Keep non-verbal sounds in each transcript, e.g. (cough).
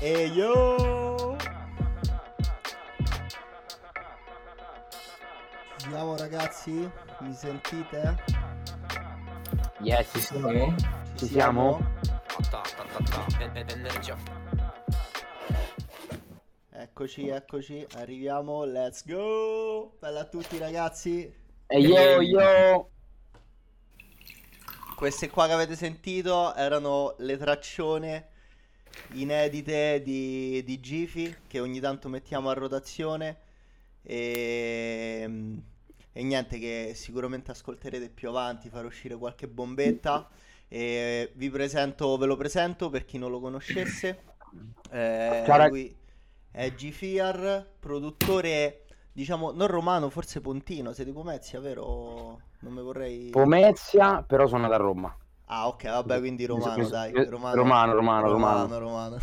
E yo! Siamo ragazzi? Mi sentite? Yes, Ci siamo? Ci siamo? Energia. Eccoci, eccoci, arriviamo, let's go! Bella a tutti ragazzi! E yo yo! Queste qua che avete sentito erano le traccione inedite di, di Gifi che ogni tanto mettiamo a rotazione e, e niente che sicuramente ascolterete più avanti, farò uscire qualche bombetta e vi presento, ve lo presento per chi non lo conoscesse. Eh, lui è Gifiar, produttore diciamo non romano, forse pontino, sei di Pomezia, vero? Non mi vorrei... Pomezia, però sono da Roma. Ah, ok, vabbè, quindi romano, dai. Romano, romano, romano, romano. romano. romano.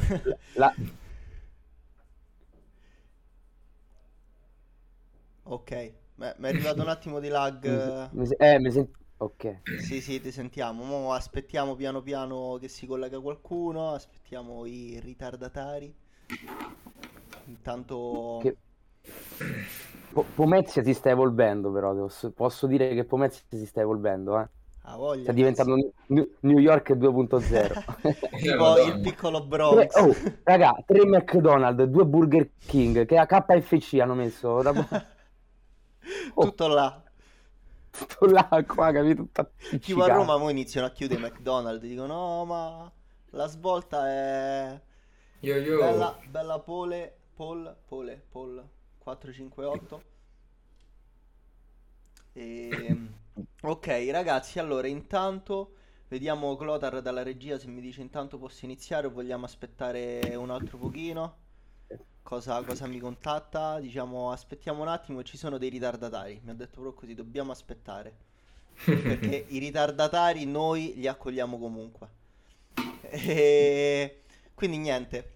La- (laughs) ok, mi è arrivato un attimo di lag. mi eh, mi senti... Ok. Sì, sì, ti sentiamo. Mo aspettiamo piano piano che si collega qualcuno. Aspettiamo i ritardatari. Intanto... Che- Po- Pomezia si sta evolvendo, però. Posso dire che Pomezia si sta evolvendo, eh. Ha voglia. Sta diventando New New York 2.0. (laughs) (laughs) Tipo Madonna. il piccolo Bronx. oh, (laughs) raga, tre McDonald's, due Burger King, che a KFC hanno messo da Oh. Tutto là. tutto là, qua, capito? Tutta Tipo a. Roma mo iniziano a chiudere i McDonald's. Dicono, no, ma la svolta è... Yo yo. Bella, bella pole, pole, pole, pole 458. E... Ok, ragazzi, allora intanto vediamo Clotar dalla regia se mi dice intanto posso iniziare o vogliamo aspettare un altro pochino. Cosa, cosa mi contatta? Diciamo, aspettiamo un attimo, ci sono dei ritardatari. Mi ha detto proprio così, dobbiamo aspettare. Perché (laughs) i ritardatari noi li accogliamo comunque. E... Quindi niente.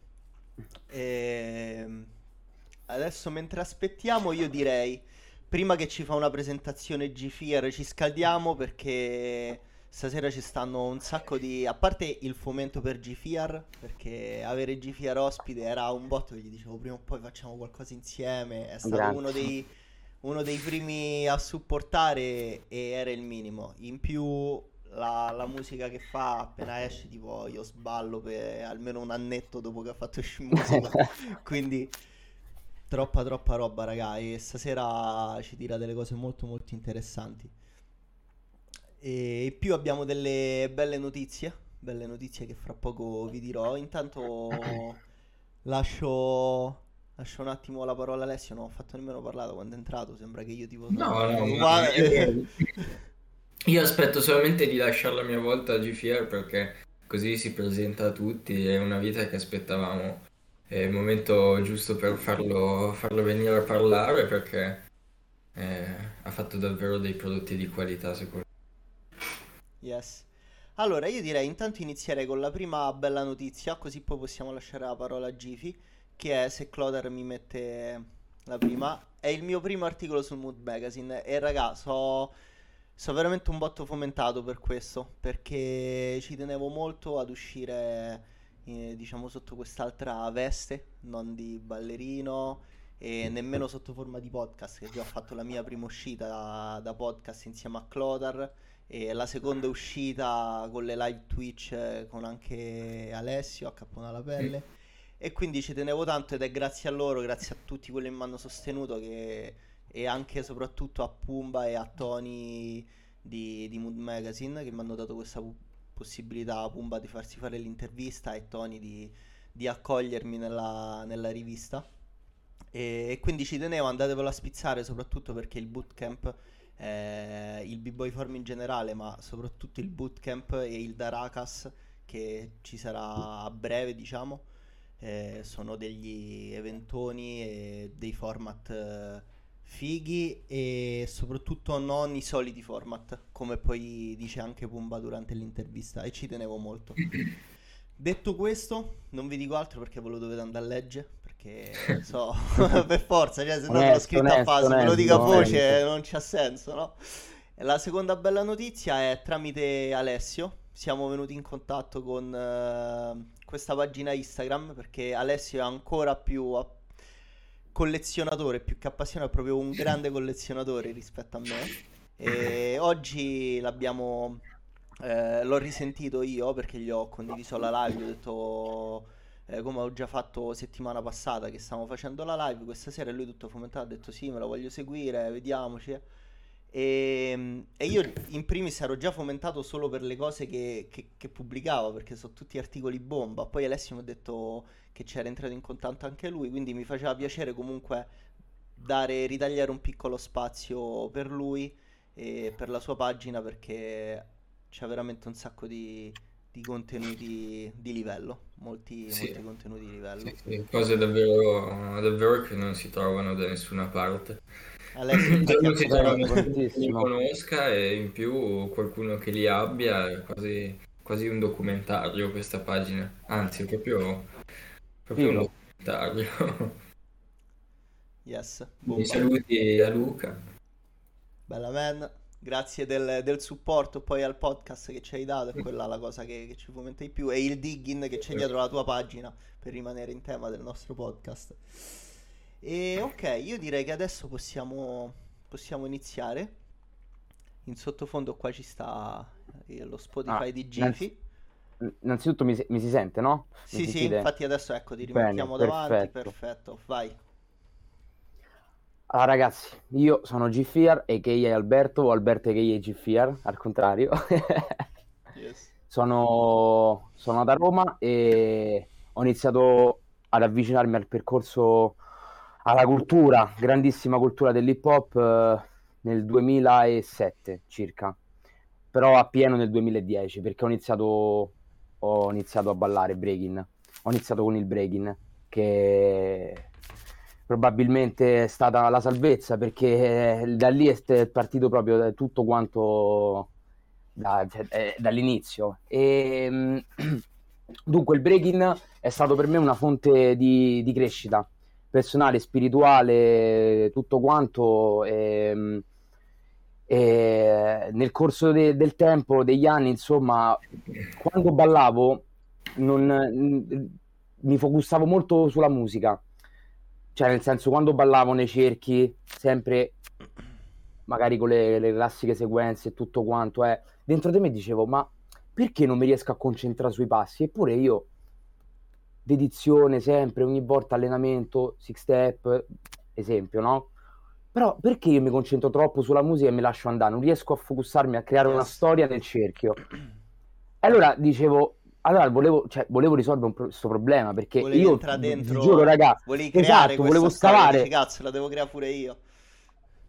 Ehm, Adesso mentre aspettiamo io direi, prima che ci fa una presentazione G-Fear, ci scaldiamo perché stasera ci stanno un sacco di... A parte il fomento per G-Fear, perché avere G-Fear ospite era un botto che gli dicevo prima o poi facciamo qualcosa insieme, è stato Grazie. uno dei, uno dei primi a supportare e era il minimo. In più la, la musica che fa appena esce, tipo io sballo per almeno un annetto dopo che ha fatto uscire musica. (laughs) Quindi troppa troppa roba, raga. E stasera ci tira delle cose molto molto interessanti. E in più abbiamo delle belle notizie. Belle notizie che fra poco vi dirò. Intanto (coughs) lascio. Lascio un attimo la parola a Alessio. Non ho fatto nemmeno parlato quando è entrato. Sembra che io tipo. No, no, io, (laughs) io aspetto solamente di lasciare la mia volta a GFR perché così si presenta a tutti, è una vita che aspettavamo, è il momento giusto per farlo, farlo venire a parlare perché eh, ha fatto davvero dei prodotti di qualità, secondo Yes. Allora, io direi intanto inizierei con la prima bella notizia, così poi possiamo lasciare la parola a Gifi, che è se Cloder mi mette la prima. È il mio primo articolo sul Mood Magazine e raga, so, so veramente un botto fomentato per questo, perché ci tenevo molto ad uscire, eh, diciamo, sotto quest'altra veste, non di ballerino e nemmeno sotto forma di podcast, che già ho fatto la mia prima uscita da, da podcast insieme a Clotar e la seconda uscita con le live Twitch eh, con anche Alessio a Cappone alla pelle. E quindi ci tenevo tanto ed è grazie a loro, grazie a tutti quelli che mi hanno sostenuto che, e anche e soprattutto a Pumba e a Tony di, di Mood Magazine che mi hanno dato questa possibilità a Pumba di farsi fare l'intervista e Tony di, di accogliermi nella, nella rivista. E, e quindi ci tenevo, andatevelo a spizzare soprattutto perché il bootcamp eh, il B-Boy Form in generale, ma soprattutto il bootcamp e il Darakas che ci sarà a breve, diciamo, eh, sono degli eventoni e dei format eh, fighi e soprattutto non i soliti format, come poi dice anche Pumba durante l'intervista e ci tenevo molto. (clears throat) Detto questo, non vi dico altro perché ve lo dovete andare a leggere, perché so, (laughs) (laughs) per forza, cioè se no te l'ho Onesto, scritto a onesto, fase, me lo onesto, dico a voce, onesto. non c'ha senso, no? La seconda bella notizia è tramite Alessio, siamo venuti in contatto con eh, questa pagina Instagram perché Alessio è ancora più a- collezionatore, più che appassionato, è proprio un grande collezionatore rispetto a me. E oggi l'abbiamo, eh, l'ho risentito io perché gli ho condiviso la live, ho detto, eh, come ho già fatto settimana passata che stavamo facendo la live, questa sera e lui tutto fomentato ha detto sì, me la voglio seguire, vediamoci. eh." E, e io in primis ero già fomentato solo per le cose che, che- che pubblicava, perché sono tutti articoli bomba. Poi Alessio mi ha detto che c'era entrato in contatto anche lui, quindi mi faceva piacere comunque dare, ritagliare un piccolo spazio per lui e per la sua pagina perché c'è veramente un sacco di, di contenuti di livello, molti, Sì. molti contenuti di livello. Sì, sì, cose davvero, davvero che non si trovano da nessuna parte. Alessio non si trova che li conosca e in più qualcuno che li abbia, è quasi, quasi un documentario questa pagina, anzi è proprio, proprio un documentario. Yes, bomba. saluti a Luca. Bella man, grazie del, del supporto poi al podcast che ci hai dato, è quella la cosa che, che ci fomenta di più, e il digging che c'è dietro la tua pagina per rimanere in tema del nostro podcast. E ok, io direi che adesso possiamo, possiamo iniziare. In sottofondo qua ci sta eh, lo Spotify Ah, di Gifi. Innanzitutto mi, si- mi si sente, no? Mi Sì, sì, sentite? infatti adesso ecco ti Bene, rimettiamo davanti, perfetto. perfetto, vai. Allora ragazzi, io sono Gfiar, a.k.a. Alberto, o Alberto a.k.a. Gfiar, al contrario. (laughs) Yes. Sono, sono da Roma e ho iniziato ad avvicinarmi al percorso, alla cultura, grandissima cultura dell'hip hop eh, nel 2007 circa, però a pieno nel 2010 perché ho iniziato, ho iniziato a ballare breaking, ho iniziato con il breaking che probabilmente è stata la salvezza perché eh, da lì è partito proprio tutto quanto da- cioè, eh, dall'inizio. E, mm, (clears throat) dunque il breaking è stato per me una fonte di, di crescita personale, spirituale, tutto quanto. E, mm, e nel corso de- del tempo, degli anni, insomma, quando ballavo non, mm, mi focussavo molto sulla musica. Cioè, nel senso, quando ballavo nei cerchi, sempre magari con le, le classiche sequenze e tutto quanto, eh, dentro di me dicevo, ma perché non mi riesco a concentrare sui passi? Eppure io, dedizione sempre, ogni volta allenamento, six step, esempio, no? Però perché io mi concentro troppo sulla musica e mi lascio andare? Non riesco a focusarmi a creare una storia nel cerchio. (clears throat) E allora dicevo, allora volevo, cioè, volevo risolvere questo problema perché Volevi io dentro, giuro, raga, esatto, volevo scavare. dici, cazzo, la devo creare pure io.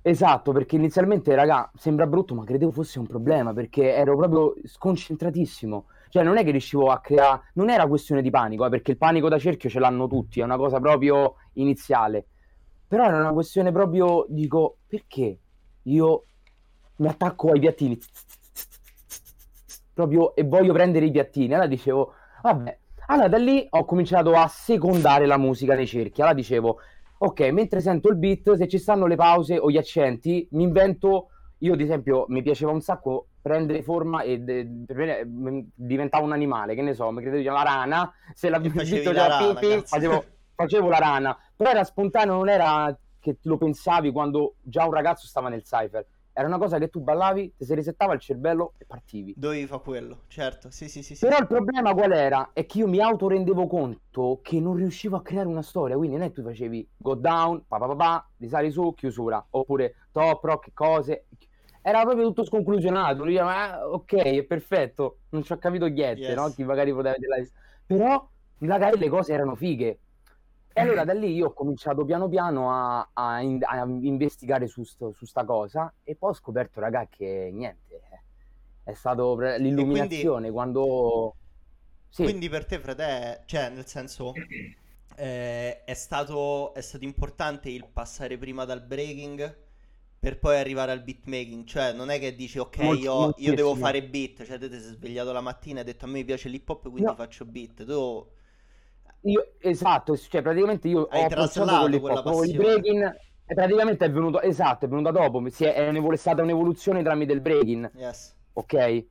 Esatto, perché inizialmente, raga, sembra brutto, ma credevo fosse un problema perché ero proprio sconcentratissimo. Cioè, non è che riuscivo a creare, non era questione di panico, eh, perché il panico da cerchio ce l'hanno tutti, è una cosa proprio iniziale. Però era una questione proprio, dico, perché io mi attacco ai piattini proprio e voglio prendere i piattini. Allora dicevo, vabbè, allora da lì ho cominciato a secondare la musica nei cerchi. Allora dicevo, ok, mentre sento il beat, se ci stanno le pause o gli accenti, mi invento. Io, ad esempio, mi piaceva un sacco prendere forma e de- mm, diventavo un animale, che ne so, mi credevo la rana. Se la (laughs) la rana, cazzo. facevo, facevo la rana, però era spontaneo, non era che lo pensavi quando già un ragazzo stava nel cypher. Era una cosa che tu ballavi, ti si resettava il cervello e partivi. Dovevi fare quello, certo, sì, sì, sì, sì. Però il problema qual era? È che io mi auto rendevo conto che non riuscivo a creare una storia, quindi non è che tu facevi go down, pa pa pa pa, risali su, chiusura, oppure top rock, cose. Era proprio tutto sconclusionato, lui diceva, "Ah, ok, è perfetto, non ci ho capito niente, Yes. no? Chi magari poteva vedere la... Però magari le cose erano fighe. E allora da lì io ho cominciato piano piano a, a in- a investigare su, sto- su sta cosa e poi ho scoperto, raga, che niente, è stato l'illuminazione quando... Sì, Quindi per te, frate, cioè, nel senso, (clears throat) eh, è stato, è stato importante il passare prima dal breaking per poi arrivare al beatmaking. Cioè, non è che dici, ok, io, io devo fare beat. Cioè, te ti sei svegliato la mattina e hai detto, a me piace l'hip hop, quindi No. faccio beat. Tu... io, esatto, cioè praticamente io Hai ho approcciato con l'hip hop, il breaking e praticamente è venuto, esatto, è venuta dopo, si è, è stata un'evoluzione tramite il breaking, Yes. ok?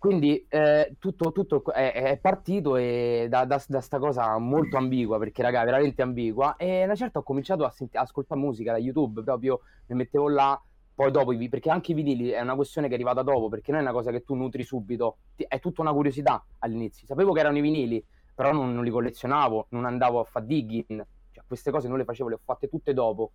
Quindi eh, tutto, tutto è, è partito e da, da, da sta cosa molto ambigua, perché raga, veramente ambigua. E una certa ho cominciato a, senti- ascoltare musica da YouTube, proprio mi mettevo là, poi dopo, perché anche i vinili è una questione che è arrivata dopo, perché non è una cosa che tu nutri subito, è tutta una curiosità all'inizio. Sapevo che erano i vinili, però non, non li collezionavo, non andavo a fare digging, cioè queste cose non le facevo, le ho fatte tutte dopo.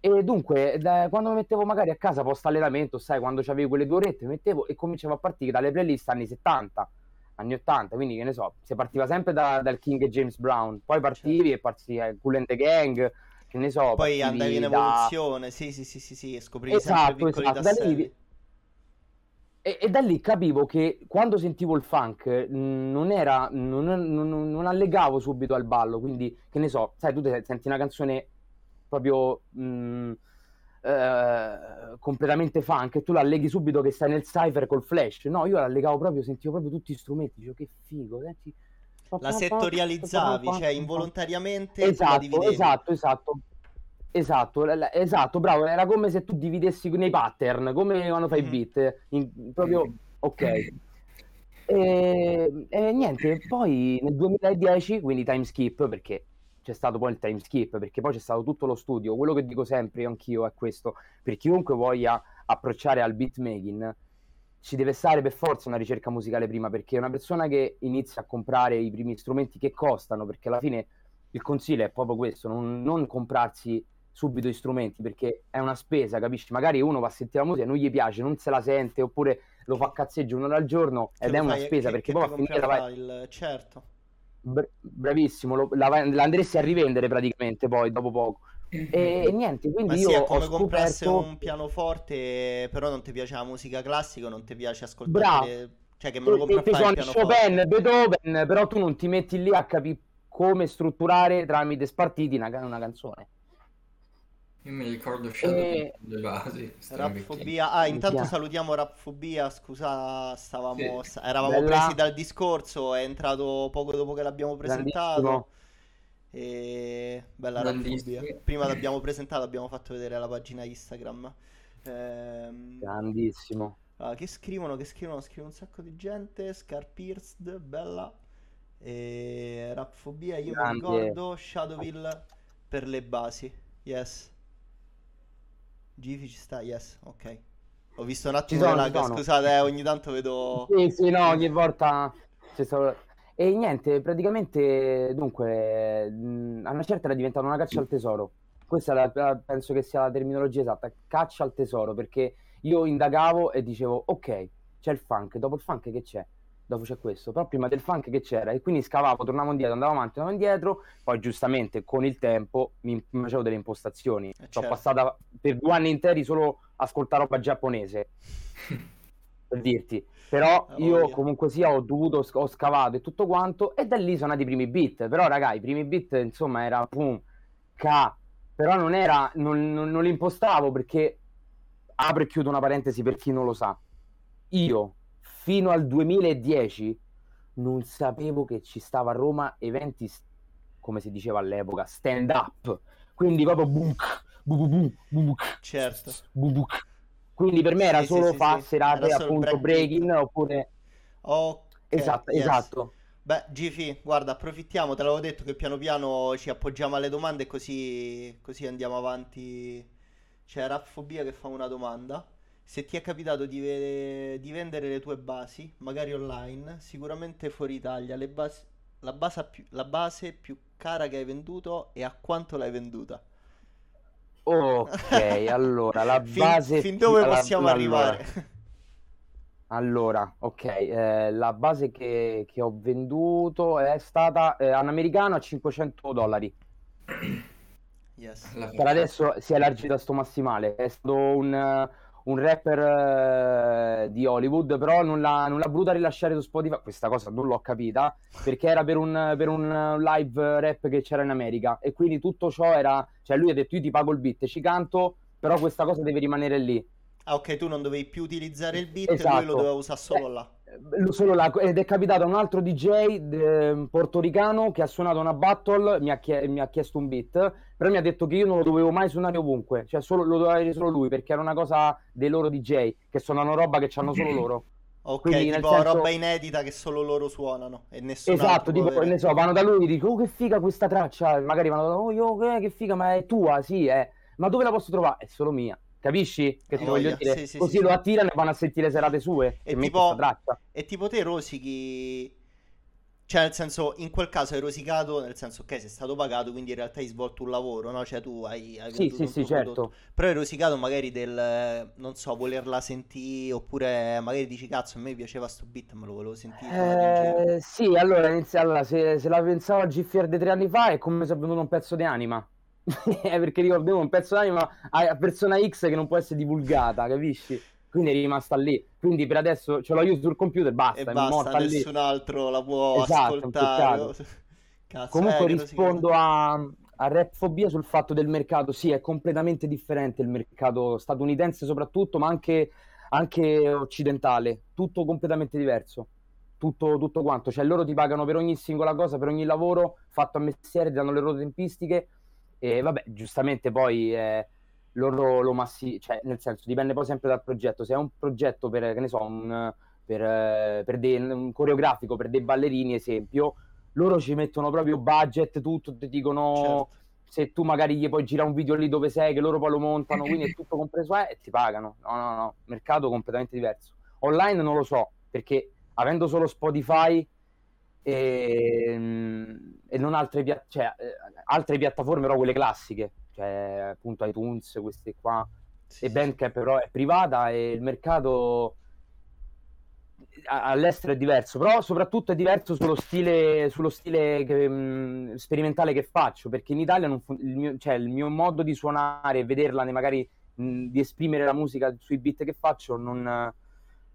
E dunque, da- quando mi mettevo magari a casa post allenamento, sai, quando avevi quelle due orette, mi mettevo e cominciavo a partire dalle playlist anni 70, anni 80, quindi che ne so, si partiva sempre da- dal King e James Brown, poi partivi e partivi eh, Cool and the Gang, che ne so, Poi andavi in da- evoluzione, sì, sì, sì, sì, sì, e scoprivi sempre Esatto, piccoli esatto, da lì- tasselli. E, e da lì capivo che quando sentivo il funk mh, non era, non, non- non allegavo subito al ballo, quindi che ne so, sai, tu senti una canzone proprio mh, eh, completamente funk e tu la alleghi subito che stai nel cypher col flash. No, io la allegavo proprio, sentivo proprio tutti gli strumenti, dicevo che figo, senti. La settorializzavi, cioè involontariamente Esatto, dividevi. esatto, esatto. Esatto, esatto, bravo, era come se tu dividessi nei pattern, come quando fai i Mhm. beat, in- proprio ok. E, e niente, poi nel 2010, quindi time skip, perché c'è stato poi il time skip, perché poi c'è stato tutto lo studio. Quello che dico sempre io anch'io è questo, per chiunque voglia approcciare al beatmaking, ci deve stare per forza una ricerca musicale prima, perché una persona che inizia a comprare i primi strumenti che costano, perché alla fine il consiglio è proprio questo, non, non comprarsi subito gli strumenti, perché è una spesa, capisci? Magari uno va a sentire la musica, non gli piace, non se la sente, oppure lo fa cazzeggio un'ora al giorno ed è una fai- spesa, che- perché che poi a compri finire la vai... file, certo. Bra- bravissimo, lo- la, la andresti a rivendere praticamente poi dopo poco. E, e niente, quindi Ma io sì, è ho come comprasse scoperto... un pianoforte, però non ti piace la musica classica, non ti piace Bravo. ascoltare, le- cioè che me lo E- compro e a fare il. Chopin, Beethoven, però tu non ti metti lì a capire come strutturare tramite spartiti una, una canzone. Io mi ricordo Shadow E- le basi. Rapfobia. Ah, intanto Minchia. salutiamo Rapfobia. Scusa, stavamo, Sì. eravamo Bella. presi dal discorso. È entrato poco dopo che l'abbiamo presentato. Grandissimo. E bella Grandissimo. Rapfobia. Prima l'abbiamo presentato, abbiamo fatto vedere la pagina Instagram. Ehm, Grandissimo. ah, che scrivono? Che scrivono? Scrive un sacco di gente. Scarpierced, bella. E Rapfobia, io mi Grande. ricordo Shadowville per le basi. Yes. Gifi ci sta, yes, ok. Ho visto un attimo sono, sono. scusate, eh, ogni tanto vedo... Sì, sì, no, ogni volta c'è stato... E niente, praticamente, dunque, a una certa era diventata una caccia al tesoro. Questa la- la- penso che sia la terminologia esatta, caccia al tesoro, perché io indagavo e dicevo, ok, c'è il funk, dopo il funk che c'è? Dopo c'è questo, però prima del funk che c'era? E quindi scavavo, tornavo indietro, andavo avanti, andavo indietro, poi giustamente con il tempo mi mi facevo delle impostazioni. Sono certo. passata per due anni interi solo a ascoltare roba giapponese, (laughs) per dirti. Però Ah, io voglia. comunque sia ho dovuto, ho scavato e tutto quanto, e da lì sono nati i primi beat. Però, raga, i primi beat, insomma, era pum, ca. Però non era, non, non- non li impostavo perché, apro e chiudo una parentesi per chi non lo sa. Io, fino al 2010, non sapevo che ci stava a Roma eventi, come si diceva all'epoca, stand up. Quindi proprio bu bu, bu buk, Certo. buk. Quindi per me era Sì, solo sì, fa sì. serate appunto breaking oppure Ok, esatto, yes. esatto. Beh, Gifi, guarda, approfittiamo, te l'avevo detto che piano piano ci appoggiamo alle domande così, così andiamo avanti. C'è Raffobia che fa una domanda. Se ti è capitato di, ve- di vendere le tue basi, magari online, sicuramente fuori Italia, le basi- la, base più, la base più cara che hai venduto e a quanto l'hai venduta? Ok, (laughs) allora la Fin- base fin più- dove alla- possiamo allora, arrivare? Allora, ok, eh, la base che, che ho venduto è stata eh, un americano a 500 dollari. Yes. Per adesso si è elargito a sto massimale. È stato un, eh, un rapper eh, di Hollywood, però non l'ha, non l'ha voluta rilasciare su Spotify. Questa cosa non l'ho capita perché era per un, per un live rap che c'era in America. E quindi tutto ciò era. Cioè, lui ha detto: Io ti pago il beat, ci canto, però questa cosa deve rimanere lì. Ah, ok, tu non dovevi più utilizzare il beat e lui Esatto. lo doveva usare solo Eh, là. Eh, Solo là, ed è capitato a un altro DJ eh, portoricano che ha suonato una battle, mi ha, chie- mi ha chiesto un beat, però mi ha detto che io non lo dovevo mai suonare ovunque, cioè solo, lo doveva avere solo lui perché era una cosa dei loro DJ che suonano roba che hanno solo loro. Ok, Quindi, tipo senso- roba inedita che solo loro suonano e nessun Esatto, tipo, avere. ne so, vanno da lui e dicono, oh che figa questa traccia, magari vanno da oh, io, che, che figa, ma è tua, sì, è, ma dove la posso trovare? È solo mia, capisci? Che ti Ah, voglio dire? Sì, sì, Così sì, lo attirano e vanno a sentire serate sue, E tipo-. E tipo te rosichi... Cioè, nel senso, in quel caso hai rosicato, nel senso, ok, sei stato pagato, quindi in realtà hai svolto un lavoro, no? Cioè, tu hai, hai Sì, sì, sì, certo. Però hai rosicato magari del, non so, volerla sentire, oppure magari dici, cazzo, a me piaceva sto beat, me lo volevo sentire. Eh, sì, allora, inizia- allora, se, se la pensavo a GFR di tre anni fa è come se ho venduto un pezzo di anima. (laughs) Eh, Perché venduto un pezzo di anima a persona X che non può essere divulgata, capisci? Quindi è rimasta lì. Quindi per adesso ce l'ho io sul computer, basta, E è basta, morta lì. nessun altro la può Esatto, ascoltare. (laughs) Cazzo, Comunque eh, rispondo a, a Rapfobia sul fatto del mercato. Sì, è completamente differente il mercato statunitense soprattutto, ma anche, anche occidentale. Tutto completamente diverso. Tutto, tutto quanto. Cioè loro ti pagano per ogni singola cosa, per ogni lavoro fatto a mestiere, ti danno le loro tempistiche e vabbè, giustamente poi eh, loro lo massi... Cioè nel senso, dipende poi sempre dal progetto. Se è un progetto per, che ne so, un, per, eh, per dei- un coreografico, per dei ballerini, esempio, loro ci mettono proprio budget, tutto, ti dicono Certo. se tu magari gli puoi girare un video lì dove sei, che loro poi lo montano, quindi è (laughs) tutto compreso eh, e ti pagano. No, no, no, mercato completamente diverso. Online non lo so, perché avendo solo Spotify e, e non altre, pia- cioè, eh, altre piattaforme, però quelle classiche, cioè appunto iTunes, queste qua, Sì, e sì, Bandcamp però è privata e il mercato a- all'estero è diverso, però soprattutto è diverso sullo stile, sullo stile che, mh, sperimentale che faccio, perché in Italia non fun- il, mio, cioè, il mio modo di suonare e vederla, magari mh, di esprimere la musica sui beat che faccio, non,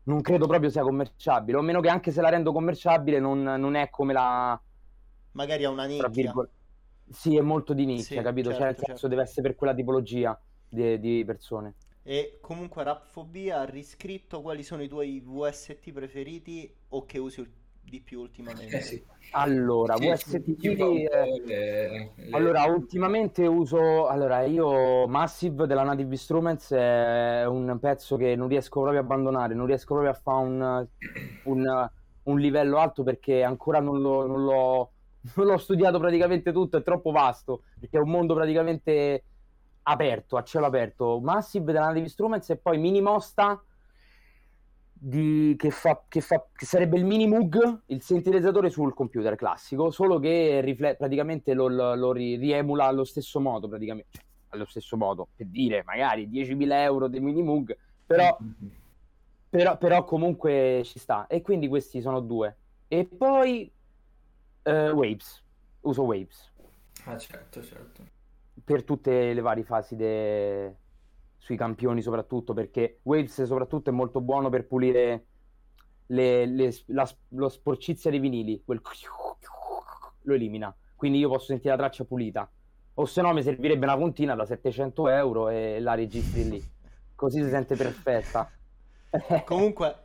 non credo proprio sia commerciabile, o meno che anche se la rendo commerciabile non, non è come la... Magari ha una tra nicchia. Sì, è molto di nicchia, Sì, capito? cioè, nel certo, senso certo. deve essere per quella tipologia di, di persone. E comunque Rapfobia ha riscritto quali sono i tuoi VST preferiti o che usi di più ultimamente. Eh sì. Allora, Sì, VST, eh, le- le- allora, ultimamente uso, allora, io Massive della Native Instruments è un pezzo che non riesco proprio a abbandonare, non riesco proprio a fare un, un- un livello alto perché ancora non l'ho, non l'ho- non (laughs) l'ho studiato praticamente tutto, è troppo vasto, perché è un mondo praticamente aperto, a cielo aperto. Massive della Native Instruments e poi Mini Mosta di- che, fa, che, fa- che sarebbe il mini Moog, il sintetizzatore sul computer classico, solo che rifle- praticamente lo, lo- lo ri- riemula allo stesso modo, praticamente, cioè, allo stesso modo, per dire magari 10.000 euro di mini Moog, però, però, però comunque ci sta. E quindi questi sono due. E poi eh, Waves, uso Waves. Ah, certo, certo. per tutte le varie fasi de- sui campioni soprattutto perché Waves soprattutto è molto buono per pulire le- le- la, lo sporcizia dei vinili quel (laughs) lo elimina. Quindi io posso sentire la traccia pulita. O se no mi servirebbe una puntina da 700 euro e la registri lì. Così si sente perfetta. (laughs) Comunque,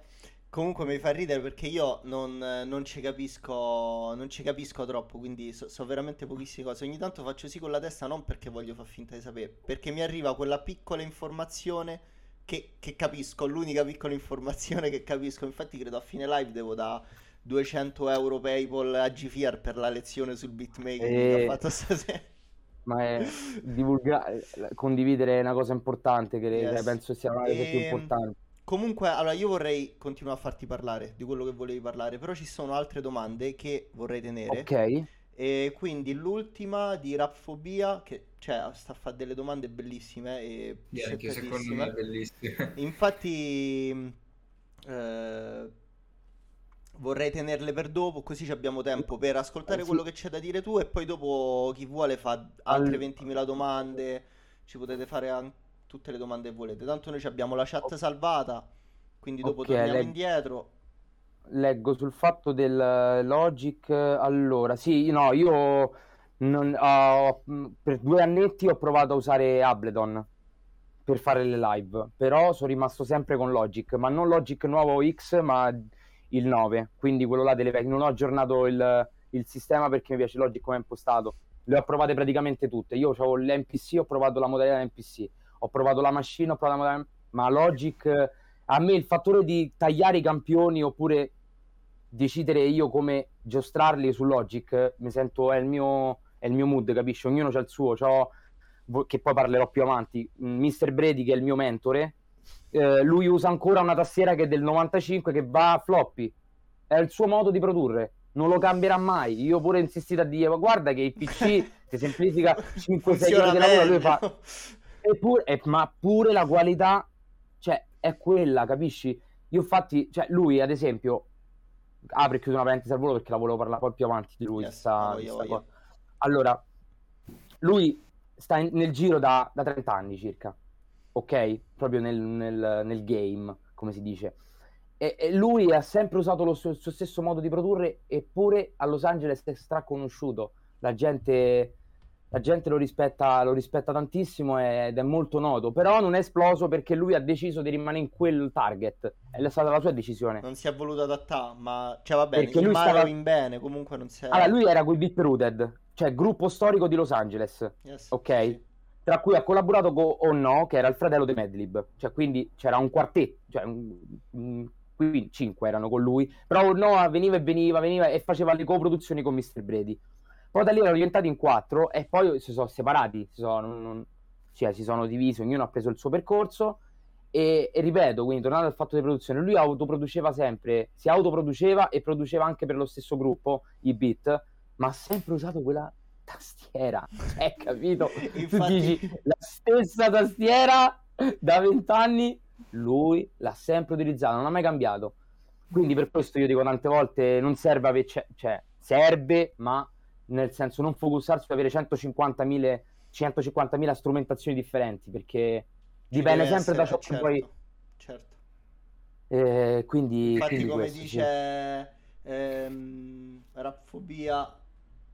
comunque mi fa ridere perché io non, non ci capisco, non ci capisco troppo, quindi so, so veramente pochissime cose. Ogni tanto faccio sì con la testa, non perché voglio far finta di sapere, perché mi arriva quella piccola informazione che, che capisco, l'unica piccola informazione che capisco. Infatti credo a fine live devo da 200 euro PayPal a GFR per la lezione sul beatmaking che Eh, ho fatto stasera. (laughs) ma è divulga- condividere è una cosa importante che Yes. penso sia una delle cose più Ehm, importanti Comunque, allora io vorrei continuare a farti parlare di quello che volevi parlare, però ci sono altre domande che vorrei tenere. ok E quindi l'ultima di Rapfobia, che cioè, sta a fare delle domande bellissime e Sì, anche secondo me bellissimo. (laughs) Infatti, eh, vorrei tenerle per dopo, così ci abbiamo tempo per ascoltare Eh, sì. quello che c'è da dire tu e poi dopo chi vuole fa altre Al- 20.000 domande, ci potete fare an- tutte le domande che volete. Tanto noi abbiamo la chat salvata, quindi dopo Ok, torniamo leg- indietro. Leggo sul fatto del eh, Logic. Allora, sì, no, io non- mh, per due annetti ho provato a usare Ableton per fare le live, però sono rimasto sempre con Logic, ma non Logic nuovo X, ma il 9, quindi quello là delle vecchie. Non ho aggiornato il, il sistema perché mi piace Logic come è impostato. Le ho provate praticamente tutte. Io avevo l'MPC, ho provato la modalità MPC, ho provato la machine, ho provato la ma Logic A me il fattore di tagliare i campioni oppure decidere io come giostrarli su Logic, mi sento, è il mio, è il mio mood, capisci? Ognuno c'ha il suo, c'ho, che poi parlerò più avanti. Mr. Brady, che è il mio mentore, eh, lui usa ancora una tastiera che è del 95 che va a floppy. È il suo modo di produrre, non lo cambierà mai. Io pure insistito a dire, ma guarda che il PC si (laughs) semplifica 5-6 ore di lavoro, lui fa... Eppure, eh, ma pure la qualità, cioè, è quella, capisci? Io infatti, cioè, lui ad esempio, apre e chiudo una parentesi al volo perché la volevo parlare poi più avanti di lui. Yes, sta- voglio, sta voglio. Allora, lui sta in- nel giro da, da 30 anni circa, ok? Proprio nel, nel- nel game, come si dice. E, e lui ha sempre usato lo il suo stesso modo di produrre, eppure a Los Angeles è straconosciuto. La gente, la gente lo rispetta, lo rispetta tantissimo ed è molto noto. Però non è esploso perché lui ha deciso di rimanere in quel target. È stata la sua decisione. Non si è voluto adattare, ma... Cioè, va bene, lui stava- in bene, comunque non si è... Allora, lui era con i Beat Rooted, cioè gruppo storico di Los Angeles. Yes, ok? sì. Tra cui ha collaborato con O No, che era il fratello di Madlib, cioè quindi c'era un quartetto, cioè un- un- quindi cinque erano con lui, però No veniva e veniva, veniva e faceva le coproduzioni con Mr. Brady. Poi da lì erano diventati in quattro e poi si sono separati, si sono, non- non- cioè, si sono divisi, ognuno ha preso il suo percorso e, e ripeto, quindi tornando al fatto di produzione, lui autoproduceva sempre, si autoproduceva e produceva anche per lo stesso gruppo i beat, ma ha sempre usato quella tastiera, (laughs) cioè, capito? tu Infatti- dici la stessa tastiera da vent'anni, lui l'ha sempre utilizzata, non ha mai cambiato. Quindi per questo io dico tante volte non serve avere, cioè, cioè, serve, ma nel senso non focussarsi su avere 150.000 150.000 strumentazioni differenti, perché Ci dipende sempre da essere, ciò che poi... Certo. eh, quindi, Infatti, quindi come questo, sì. dice ehm, Rapfobia,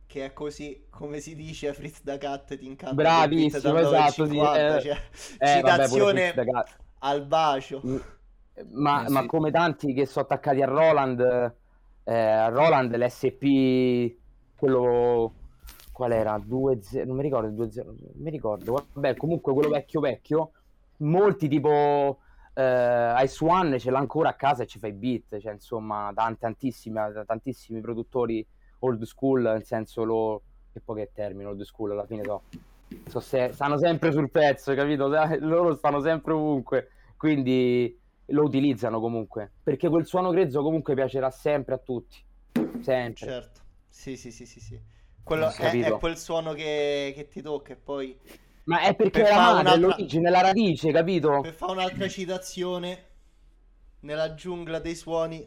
che è così come si dice, Fritz da Cat ti incanta Bravissimo, da esatto, sì, 9,50, eh, cioè, Eh, vabbè, citazione da Cat. al bacio. Mm, Ma, Eh, ma sì. come tanti che sono attaccati a Roland, eh, a Roland l'SP, quello qual era? 2-0, non mi ricordo, 2-0, non mi ricordo. Vabbè, comunque quello vecchio vecchio, molti tipo eh, Ice One ce l'ha ancora a casa e ci fa i beat, cioè insomma, tan- tantissimi, tantissimi produttori old school, nel senso lo che poi che termine old school alla fine so, so se- stanno sempre sul pezzo, capito? (laughs) Loro stanno sempre ovunque, quindi lo utilizzano comunque, perché quel suono grezzo comunque piacerà sempre a tutti, sempre. Certo. Sì, sì, sì, sì, sì. Quello è, è quel suono che, che ti tocca e poi Ma è perché Per la madre, è un'altra- l'origine, la radice, capito? per fare un'altra citazione nella giungla dei suoni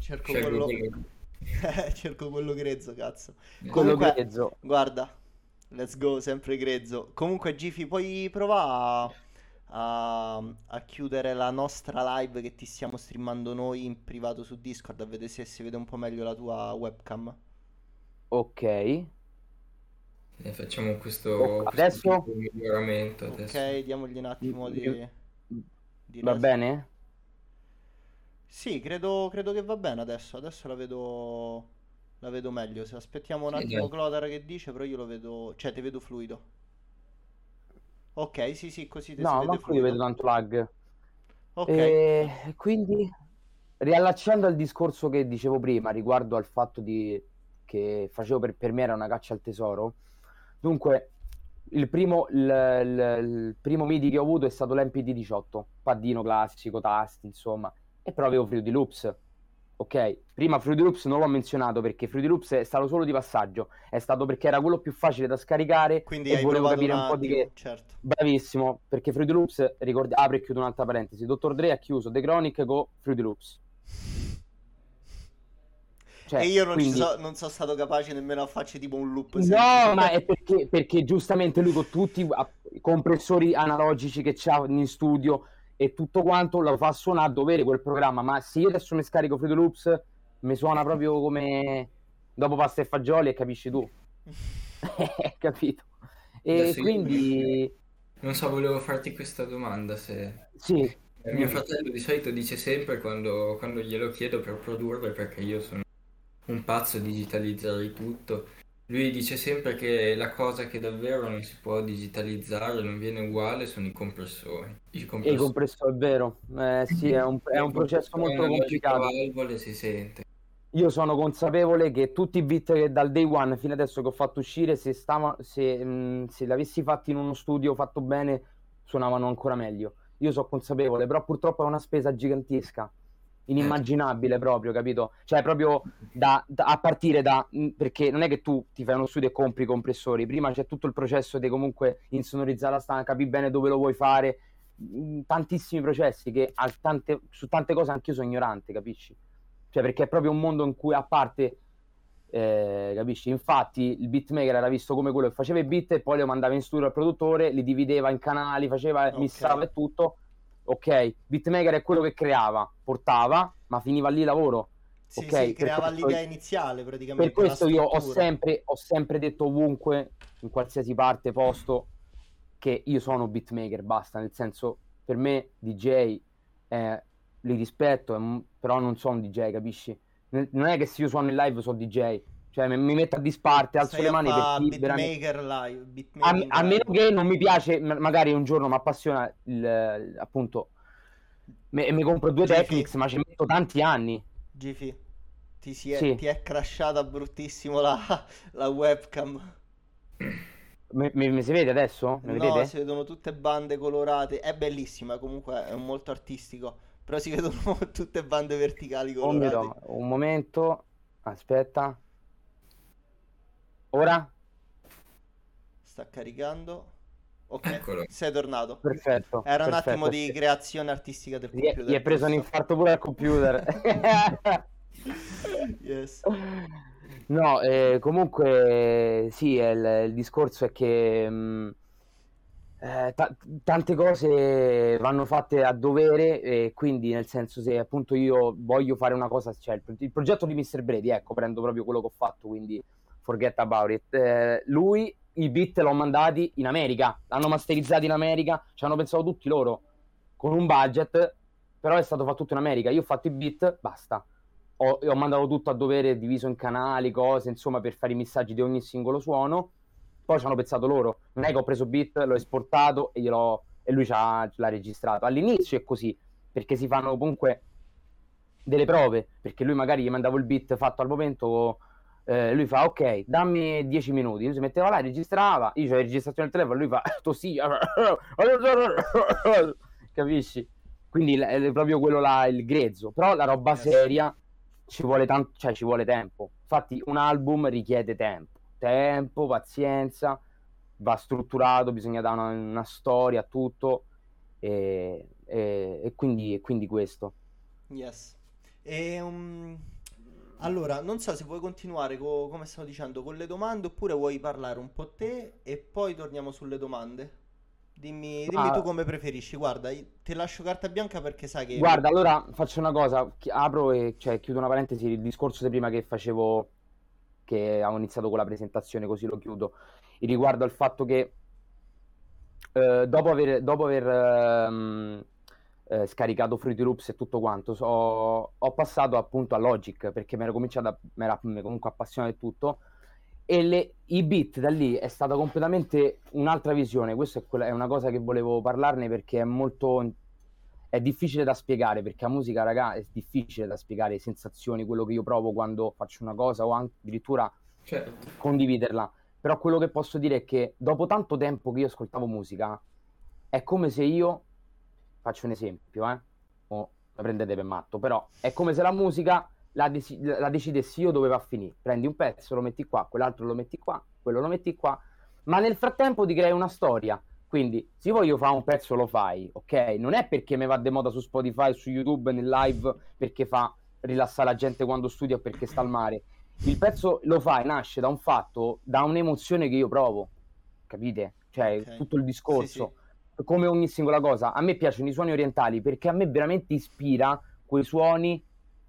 cerco Scelgo quello quello- (laughs) cerco quello grezzo, cazzo. Quello Comunque- grezzo. Guarda, let's go, sempre grezzo. Comunque, Gifi, puoi provare a, a- chiudere la nostra live che ti stiamo streamando noi in privato su Discord a vedere se si vede un po' meglio la tua webcam. Ok. Eh, facciamo questo, Oh, questo adesso? piccolo miglioramento adesso. Ok, diamogli un attimo di, di Va bene? Sì, credo, credo che va bene adesso. Adesso la vedo, la vedo meglio. Se aspettiamo un Sì, attimo. Clodar che dice, però io lo vedo, cioè ti vedo fluido. Ok, sì, sì, così ti si No, manco io vedo tanto lag. Ok. E quindi, riallacciando al discorso che dicevo prima riguardo al fatto di che facevo per, per me era una caccia al tesoro. Dunque, il primo, il, il- il primo MIDI che ho avuto è stato l'MPD18, paddino classico, tasti, insomma, e però avevo Fruity Loops. Ok, prima Fruity Loops non l'ho menzionato perché Fruity Loops è stato solo di passaggio, è stato perché era quello più facile da scaricare Quindi e volevo capire un po' di che, certo. Bravissimo, perché Fruity Loops, ricordi, apro e chiudo un'altra parentesi, Dr. Dre ha chiuso The Chronic con Fruity Loops. Cioè, e io non, quindi- so- non sono stato capace nemmeno a farci tipo un loop No, semplice. ma è perché, perché giustamente lui con tutti i compressori analogici che c'ha in studio e tutto quanto lo fa suonare a dovere quel programma, ma se io adesso mi scarico Fruity Loops mi suona proprio come dopo pasta e fagioli e capisci tu, (laughs) (laughs) capito? E Adesso quindi (laughs) Non so, volevo farti questa domanda se... sì, Eh, Mio fratello di solito dice sempre quando, quando glielo chiedo per produrre, perché io sono un pazzo, digitalizzare tutto, lui dice sempre che la cosa che davvero non si può digitalizzare, non viene uguale, sono i compressori. I compressori. compressori, è vero, eh, sì, è un, è un processo molto complicato. valvole si sente. Io sono consapevole che tutti i beat che dal day one fino adesso che ho fatto uscire, se, stava, se, mh, se li avessi fatti in uno studio fatto bene, suonavano ancora meglio. Io sono consapevole, però purtroppo è una spesa gigantesca, inimmaginabile proprio, capito? Cioè proprio da, da- a partire da... mh, perché non è che tu ti fai uno studio e compri i compressori, prima c'è tutto il processo di comunque insonorizzare la stanza, capi bene dove lo vuoi fare, mh, tantissimi processi che tante- su tante cose anch'io sono ignorante, capisci? Cioè, perché è proprio un mondo in cui, a parte, eh, capisci? Infatti, il beatmaker era visto come quello che faceva i beat e poi lo mandava in studio al produttore, li divideva in canali, faceva, Ok. missava e tutto. Ok, beatmaker è quello che creava, portava, ma finiva lì il lavoro. Sì, Ok, sì, creava l'idea iniziale praticamente. Per questo io ho sempre, ho sempre detto ovunque, in qualsiasi parte, posto, che io sono beatmaker, basta, nel senso, per me DJ eh, li rispetto, però non sono un DJ, capisci? Non è che se io suono in live sono DJ, cioè mi, metto a disparte, alzo Stai le mani per chi veramente... live, A, a meno che non mi piace, ma- magari un giorno mi appassiona il, appunto, me- mi compro due Sì, Technics, ma ci metto tanti anni. Gifi, ti, si è, Sì. ti è crashata bruttissimo la, la webcam. Mi, mi- mi si vede adesso? Mi No, vedete? si vedono tutte bande colorate. È bellissima, comunque è molto artistico. Però si (laughs) vedono tutte bande verticali Oh colorate. Dio, un momento, aspetta. Ora? Sta caricando. Ok, Eccolo. sei tornato. Perfetto. Era un perfetto, attimo di sì. creazione artistica del computer. gli è preso un infarto pure al computer. (laughs) Yes. No, eh, comunque sì, il, il discorso è che mh, eh, ta- tante cose vanno fatte a dovere e quindi nel senso se appunto io voglio fare una cosa, cioè il, pro- il progetto di Mr. Brady, ecco, prendo proprio quello che ho fatto, quindi forget about it. Eh, lui i beat l'ho mandati in America, l'hanno masterizzati in America, ci hanno pensato tutti loro con un budget, però è stato fatto tutto in America. Io ho fatto i beat, basta. Ho, ho mandato tutto a dovere, diviso in canali, cose, insomma, per fare i messaggi di ogni singolo suono. Poi ci hanno pensato loro. Non è che ho preso beat, l'ho esportato e, gliel'ho- e lui l'ha registrato. All'inizio è così, perché si fanno comunque delle prove, perché lui magari gli mandavo il beat fatto al momento, eh, lui fa ok, dammi 10 minuti, lui si metteva là, registrava, io c'ho la registrazione del telefono, lui fa (laughs) tossia, (laughs) capisci? Quindi è proprio quello là, il grezzo, però la roba seria ci vuole tanto, cioè ci vuole tempo. Infatti un album richiede tempo, tempo, pazienza, va strutturato, bisogna dare una, una storia a tutto e, e- e quindi, e quindi questo. Yes. E, um, allora, non so se vuoi continuare, co- come stavo dicendo, con le domande oppure vuoi parlare un po' te e poi torniamo sulle domande. Dimmi, dimmi Ah. tu come preferisci. Guarda, ti lascio carta bianca perché sai che... Guarda, allora faccio una cosa, chi- apro e cioè, chiudo una parentesi, il discorso di prima che facevo, che avevo iniziato con la presentazione, così lo chiudo, riguardo al fatto che eh, dopo aver, dopo aver ehm, eh, scaricato Fruity Loops e tutto quanto, so- ho passato appunto a Logic, perché mi ero cominciato, a, mi era comunque appassionato di tutto, e le- i beat da lì è stata completamente un'altra visione. Questa è, quella- è una cosa che volevo parlarne perché è molto è difficile da spiegare perché la musica, raga, è difficile da spiegare le sensazioni, quello che io provo quando faccio una cosa o anche addirittura Certo. condividerla. Però quello che posso dire è che dopo tanto tempo che io ascoltavo musica, è come se io, faccio un esempio, eh, o la prendete per matto, però è come se la musica la, deci- la decidessi io dove va a finire. Prendi un pezzo, lo metti qua, quell'altro lo metti qua, quello lo metti qua, ma nel frattempo ti crei una storia. Quindi, se voglio fare un pezzo, lo fai, ok? Non è perché mi va de moda su Spotify, su YouTube, nel live, perché fa rilassare la gente quando studia o perché sta al mare. Il pezzo lo fai, nasce da un fatto, da un'emozione che io provo, capite? Cioè, Ok. tutto il discorso. Sì, Come ogni singola cosa. A me piacciono i suoni orientali perché a me veramente ispira quei suoni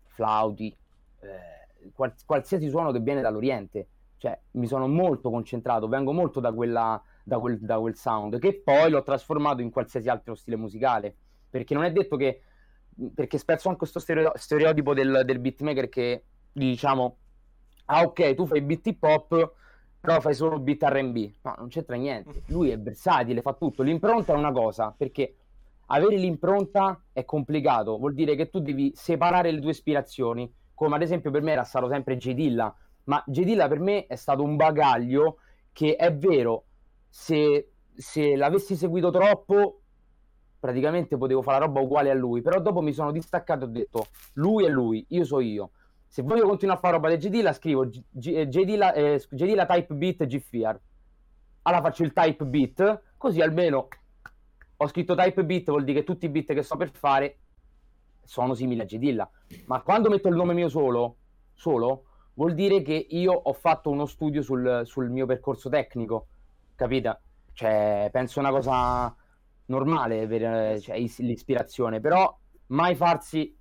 flauti, eh, qual- qualsiasi suono che viene dall'Oriente. Cioè, mi sono molto concentrato, vengo molto da, quella, da, quel, da quel sound, che poi l'ho trasformato in qualsiasi altro stile musicale. Perché non è detto che. Perché spezzo anche questo stereo- stereotipo del, del beatmaker che diciamo. Ah, ok, tu fai beat hip hop, però fai solo beat R&B. No, non c'entra niente. Lui è versatile, fa tutto. L'impronta è una cosa, perché avere l'impronta è complicato, vuol dire che tu devi separare le tue ispirazioni, come ad esempio per me era stato sempre J. Dilla, ma J. Dilla per me è stato un bagaglio che è vero, se, se l'avessi seguito troppo praticamente potevo fare la roba uguale a lui, però dopo mi sono distaccato e ho detto lui è lui, io so io. Se voglio continuare a fare roba di JD scrivo JD eh, eh type beat Gfear. Allora faccio il type beat, così almeno ho scritto type beat, vuol dire che tutti i beat che sto per fare sono simili a Gedilla. Ma quando metto il nome mio solo, solo vuol dire che io ho fatto uno studio sul, sul mio percorso tecnico, capite? Cioè, penso una cosa normale per cioè, l'ispirazione, però mai farsi,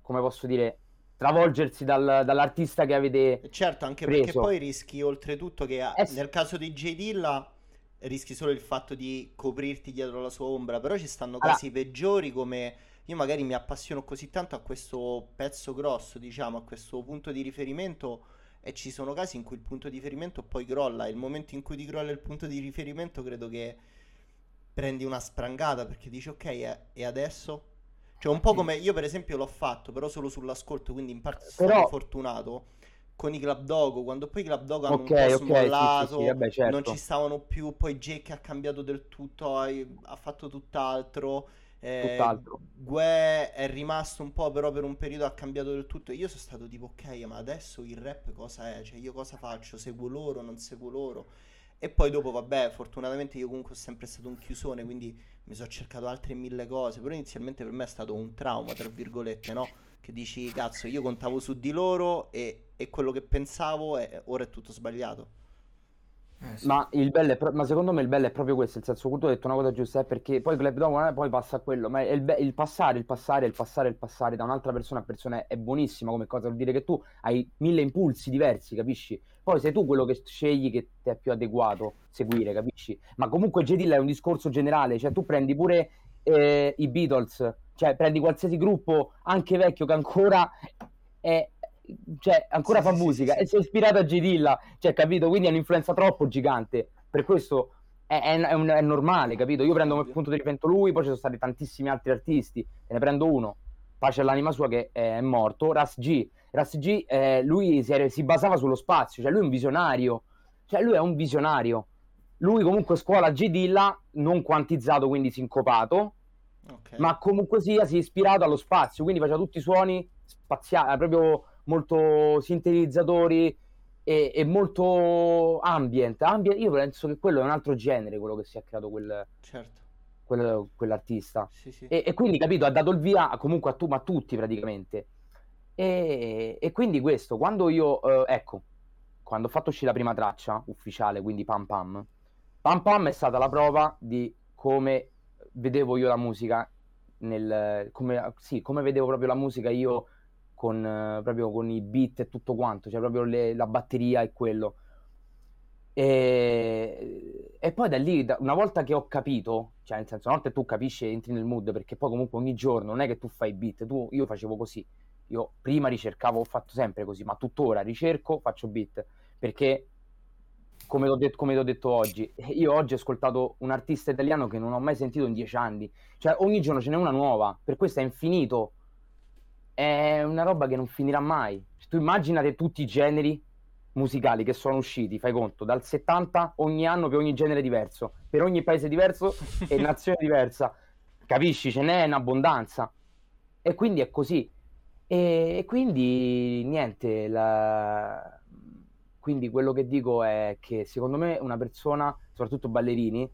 come posso dire, travolgersi dal, dall'artista che avete certo anche preso. perché poi rischi oltretutto che eh, nel caso di J Dilla rischi solo il fatto di coprirti dietro la sua ombra però ci stanno casi allora. peggiori come io magari mi appassiono così tanto a questo pezzo grosso diciamo a questo punto di riferimento e ci sono casi in cui il punto di riferimento poi crolla il momento in cui ti crolla il punto di riferimento credo che prendi una sprangata perché dici ok e adesso cioè, un po' come io, per esempio, l'ho fatto, però solo sull'ascolto, quindi in parte sono però... fortunato. Con i Club Dogo, quando poi i Club Dogo hanno okay, un po' okay, smollato, sì, sì, vabbè, certo. non ci stavano più. Poi Jake ha cambiato del tutto, ha, ha fatto tutt'altro. Eh, tutt'altro. Gue è rimasto un po', però per un periodo ha cambiato del tutto. Io sono stato tipo, ok, ma adesso il rap cosa è? Cioè, io cosa faccio? Seguo loro, non seguo loro? E poi dopo, vabbè, fortunatamente io comunque ho sempre stato un chiusone, quindi mi sono cercato altre mille cose, però inizialmente per me è stato un trauma, tra virgolette, no? Che dici, cazzo, io contavo su di loro e, e quello che pensavo è, ora è tutto sbagliato. Eh, sì. ma, pro- ma, secondo me il bello è proprio questo, nel senso che tu hai detto una cosa giusta, è perché poi Club Dog poi passa a quello, ma il, be- il, passare, il passare, il passare, il passare da un'altra persona a persona è buonissima come cosa, vuol dire che tu hai mille impulsi diversi, capisci? Poi sei tu quello che scegli che ti è più adeguato seguire, capisci? Ma comunque J. Dill è un discorso generale, cioè tu prendi pure eh, i Beatles, cioè prendi qualsiasi gruppo, anche vecchio, che ancora è cioè, ancora sì, fa sì, musica sì, e si è ispirato a J. Dilla, cioè, capito? Quindi è un'influenza troppo gigante. Per questo è, è, è, un, è normale, capito? Io prendo come punto di riferimento lui, poi ci sono stati tantissimi altri artisti, e ne prendo uno. Pace all'anima sua che è morto, Ras G. Ras G, eh, lui si, si, basava sullo spazio, cioè lui è un visionario. Cioè lui è un visionario. Lui comunque scuola J. Dilla, non quantizzato, quindi sincopato, okay. ma comunque sia si è ispirato allo spazio, quindi faceva tutti i suoni spaziali, proprio molto sintetizzatori e, e molto ambient. ambient. Io penso che quello è un altro genere, quello che si è creato quel, certo. quel, quell'artista. Sì, sì. E, e, quindi, capito, ha dato il via comunque a, tu, a tutti praticamente. E, e, quindi questo, quando io, eh, ecco, quando ho fatto uscire la prima traccia ufficiale, quindi Pam Pam, Pam Pam è stata la prova di come vedevo io la musica, nel, come, sì, come vedevo proprio la musica io con, eh, proprio con i beat e tutto quanto, cioè proprio le, la batteria e quello. E, e, poi da lì, da, una volta che ho capito, cioè nel senso, una volta che tu capisci entri nel mood, perché poi comunque ogni giorno non è che tu fai beat, tu, io facevo così, io prima ricercavo, ho fatto sempre così, ma tuttora ricerco, faccio beat, perché come ti ho detto, detto oggi, (laughs) io oggi ho ascoltato un artista italiano che non ho mai sentito in dieci anni, cioè ogni giorno ce n'è una nuova, per questo è infinito è una roba che non finirà mai. Tu immaginate tutti i generi musicali che sono usciti, fai conto, dal 70 ogni anno per ogni genere diverso, per ogni paese diverso e (laughs) nazione diversa. Capisci? Ce n'è in abbondanza. E quindi è così. E, e quindi niente, la... quindi quello che dico è che secondo me una persona, soprattutto ballerini,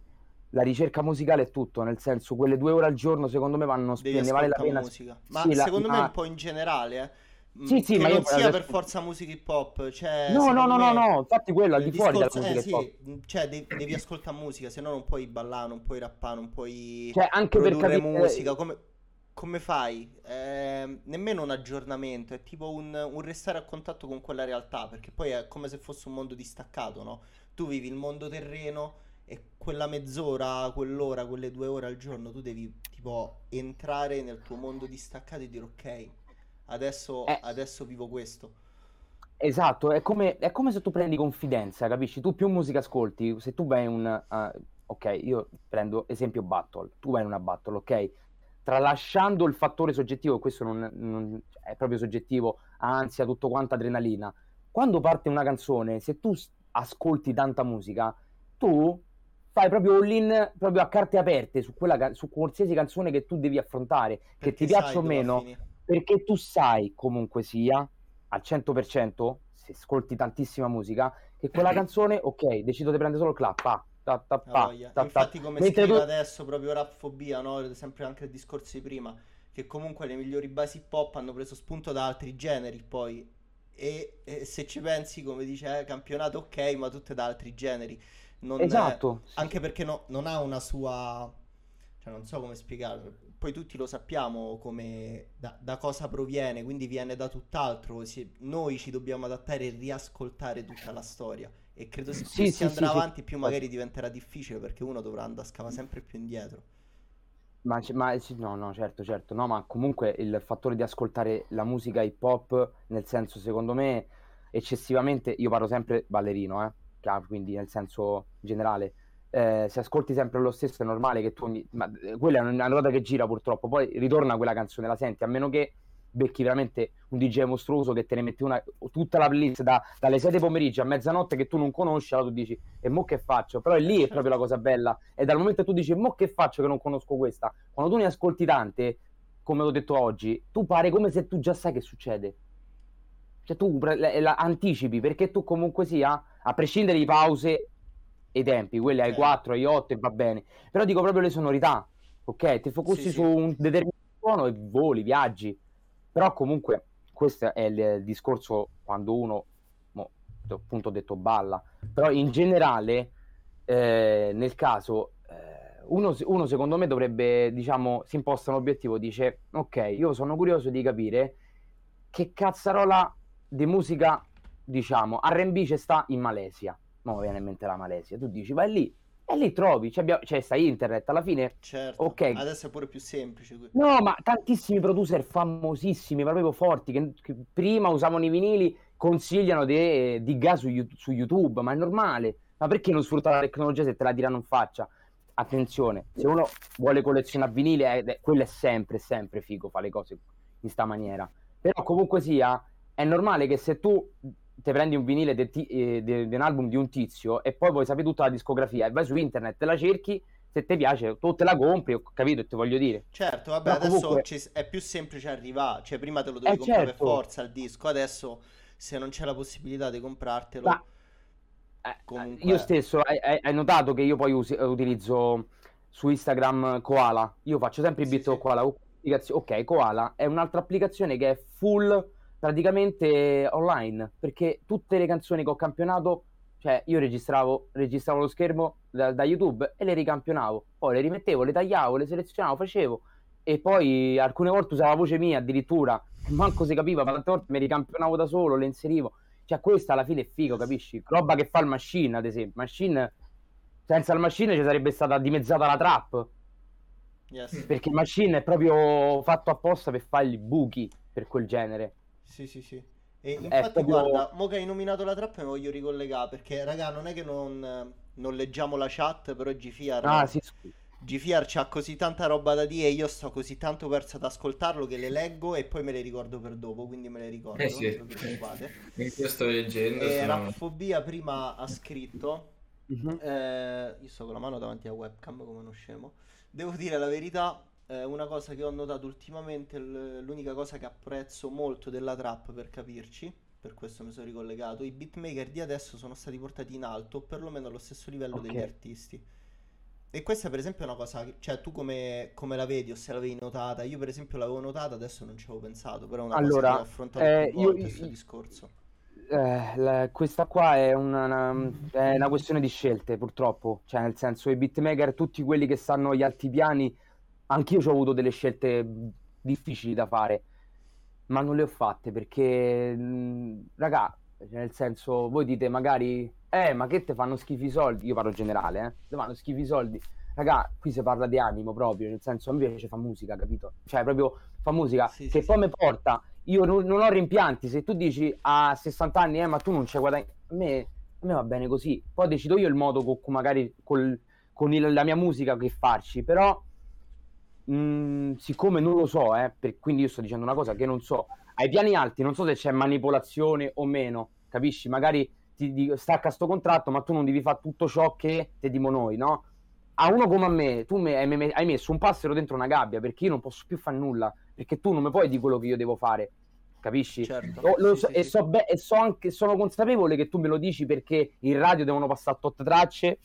la ricerca musicale è tutto, nel senso quelle due ore al giorno secondo me vanno spese, vale la pena. Musica. Ma sì, secondo la, me ma... un po' in generale, eh. Sì, sì, che ma non sia per forza musica hip hop, cioè, no, no, no, no, no, infatti quello al di fuori della musica eh, sì, cioè devi, devi ascoltare musica, se no non puoi ballare, non puoi rappare, non puoi cioè, anche produrre per capire... musica, come, come fai? Eh, nemmeno un aggiornamento, è tipo un, un, restare a contatto con quella realtà, perché poi è come se fosse un mondo distaccato, no? Tu vivi il mondo terreno e quella mezz'ora, quell'ora, quelle due ore al giorno tu devi tipo entrare nel tuo mondo distaccato e dire ok, adesso, eh. adesso vivo questo. Esatto, è come, è come se tu prendi confidenza, capisci? Tu più musica ascolti, se tu vai in un... uh, ok, io prendo esempio battle, tu vai in una battle, ok? Tralasciando il fattore soggettivo, questo non, non- è proprio soggettivo, ansia, tutto quanto adrenalina. Quando parte una canzone, se tu ascolti tanta musica, tu fai proprio all-in proprio a carte aperte su, quella, su qualsiasi canzone che tu devi affrontare, che Perché ti sai piaccia o meno, perché tu sai comunque sia al 100%, se ascolti tantissima musica, che quella (clears throat) canzone, ok, decido di prendere solo il clap, pa, ta, ta, pa, ta, ta. Infatti, come Mentre scrive tu- adesso proprio Rapfobia, no? Sempre anche il discorso di prima, che comunque le migliori basi pop hanno preso spunto da altri generi poi. E, e se ci pensi, come dice, eh, campionato ok, ma tutte da altri generi. Non, Esatto. eh, anche perché no- non ha una sua... Cioè, non so come spiegarlo. Poi tutti lo sappiamo come da, da cosa proviene, quindi viene da tutt'altro. Si- noi ci dobbiamo adattare e riascoltare tutta la storia. E credo se Sì, più sì, si andrà sì, avanti, più magari diventerà difficile perché uno dovrà andare a scavare sempre più indietro. Ma, ma sì, no, no, certo, certo, no, ma comunque il fattore di ascoltare la musica hip hop, nel senso, secondo me, eccessivamente, io parlo sempre ballerino, eh, quindi nel senso generale, eh, se ascolti sempre lo stesso è normale che tu, ogni- ma eh, quella è una ruota che gira purtroppo, poi ritorna quella canzone, la senti, a meno che becchi veramente un DJ mostruoso che te ne metti una, tutta la playlist da- dalle 7 pomeriggio a mezzanotte che tu non conosci, allora tu dici, e mo che faccio? Però è lì è proprio la cosa bella, e dal momento che tu dici, mo che faccio che non conosco questa? Quando tu ne ascolti tante, come ho detto oggi, tu pare come se tu già sai che succede. Cioè tu la, la anticipi, perché tu comunque sia, a prescindere di pause e tempi, quelli ai Ok. 4, ai 8 e va bene, però dico proprio le sonorità, ok? Ti focussi Sì, su sì. un determinato suono e voli, viaggi. Però comunque questo è il, il discorso quando uno, mo, appunto ho detto balla, però in generale, eh, nel caso, eh, uno, uno secondo me dovrebbe, diciamo, si imposta un obiettivo, dice, ok, io sono curioso di capire che cazzarola di musica, diciamo, R&B c'è sta in Malesia. No, mi viene in mente la Malesia. Tu dici, vai lì, e lì trovi, c'è, c'è sta internet, alla fine Certo, Ok. adesso è pure più semplice. No, ma tantissimi producer famosissimi, ma proprio forti, che, che prima usavano i vinili, consigliano di, di gas su, su YouTube, ma è normale. Ma perché non sfruttare la tecnologia se te la tirano in faccia? Attenzione, se uno vuole collezionare vinili, eh, eh, quello è sempre, sempre figo, fa le cose in sta maniera. Però comunque sia, è normale che se tu ti prendi un vinile de ti- eh, di un album di un tizio e poi vuoi sapere tutta la discografia e vai su internet, te la cerchi, se ti piace, tu te la compri, ho capito che ti voglio dire. Certo, vabbè, Però adesso comunque- è più semplice arrivare. Cioè, prima te lo dovevi Eh, comprare per certo. forza il disco, adesso se non c'è la possibilità di comprartelo, Ma- Eh, Comunque- Io stesso, hai, hai- notato che io poi usi- utilizzo su Instagram Koala? Io faccio sempre i Sì, beat sì. Koala. Ok, Koala è un'altra applicazione che è full praticamente online, perché tutte le canzoni che ho campionato, cioè io registravo, registravo lo schermo da, da YouTube e le ricampionavo, poi le rimettevo, le tagliavo, le selezionavo, facevo e poi alcune volte usavo la voce mia addirittura, (laughs) manco si capiva, ma tante volte mi ricampionavo da solo, le inserivo. Cioè, questa alla fine è figo, capisci? Roba che fa il machine, ad esempio. Machine, senza il machine ci sarebbe stata dimezzata la trap. yes. Perché il machine è proprio fatto apposta per fare i buchi per quel genere. Sì, sì, sì. E infatti, proprio- guarda, mo che hai nominato la trappa mi voglio ricollegare perché, raga, non è che non, non leggiamo la chat, però Gfiar, Ah, sì, scusa. Gfiar c'ha così tanta roba da dire e io sto così tanto perso ad ascoltarlo che le leggo e poi me le ricordo per dopo, quindi me le ricordo, Eh sì. non vi preoccupate. (laughs) Io sto leggendo. E sono- Raffobia prima ha scritto Mhm. Eh, io sto con la mano davanti alla webcam come uno scemo. Devo dire la verità, eh, una cosa che ho notato ultimamente, l- l'unica cosa che apprezzo molto della trap per capirci, per questo mi sono ricollegato, i beatmaker di adesso sono stati portati in alto, o perlomeno allo stesso livello degli Ok. artisti. E questa per esempio è una cosa, che- cioè tu come, come la vedi o se l'avevi notata? Io per esempio l'avevo notata, adesso non ci avevo pensato, però è una cosa Allora, che ho affrontato eh, più io- volte io- questo discorso. Eh, la- questa qua è una, una- è una questione di scelte, purtroppo. Cioè, nel senso, i beatmaker, tutti quelli che stanno agli alti piani, anch'io ho avuto delle scelte difficili da fare, ma non le ho fatte perché, mh, raga, cioè, nel senso, voi dite magari, eh, ma che te fanno schifo i soldi? Io parlo generale, eh, te fanno schifo i soldi. Raga, qui si parla di animo proprio, nel senso, a me piace fa musica, capito? Cioè, proprio fa musica Sì, che sì, poi sì. mi porta io non, non ho rimpianti. Se tu dici a 60 anni, eh, ma tu non c'è guadagni, a me, a me va bene così. Poi decido io il modo con, con magari col- con il- la mia musica che farci, però mh, siccome non lo so, eh, per- quindi io sto dicendo una cosa che non so, ai piani alti non so se c'è manipolazione o meno, capisci? Magari ti dico, stacca sto contratto, ma tu non devi fare tutto ciò che ti dimo noi, no? A uno come a me, tu me- hai me- hai messo un passero dentro una gabbia perché io non posso più fare nulla, perché tu non mi puoi di quello che io devo fare, capisci? Certo. Lo- lo Sì, so- sì, e, sì. so be- e so anche, sono consapevole che tu me lo dici perché in radio devono passare tot tracce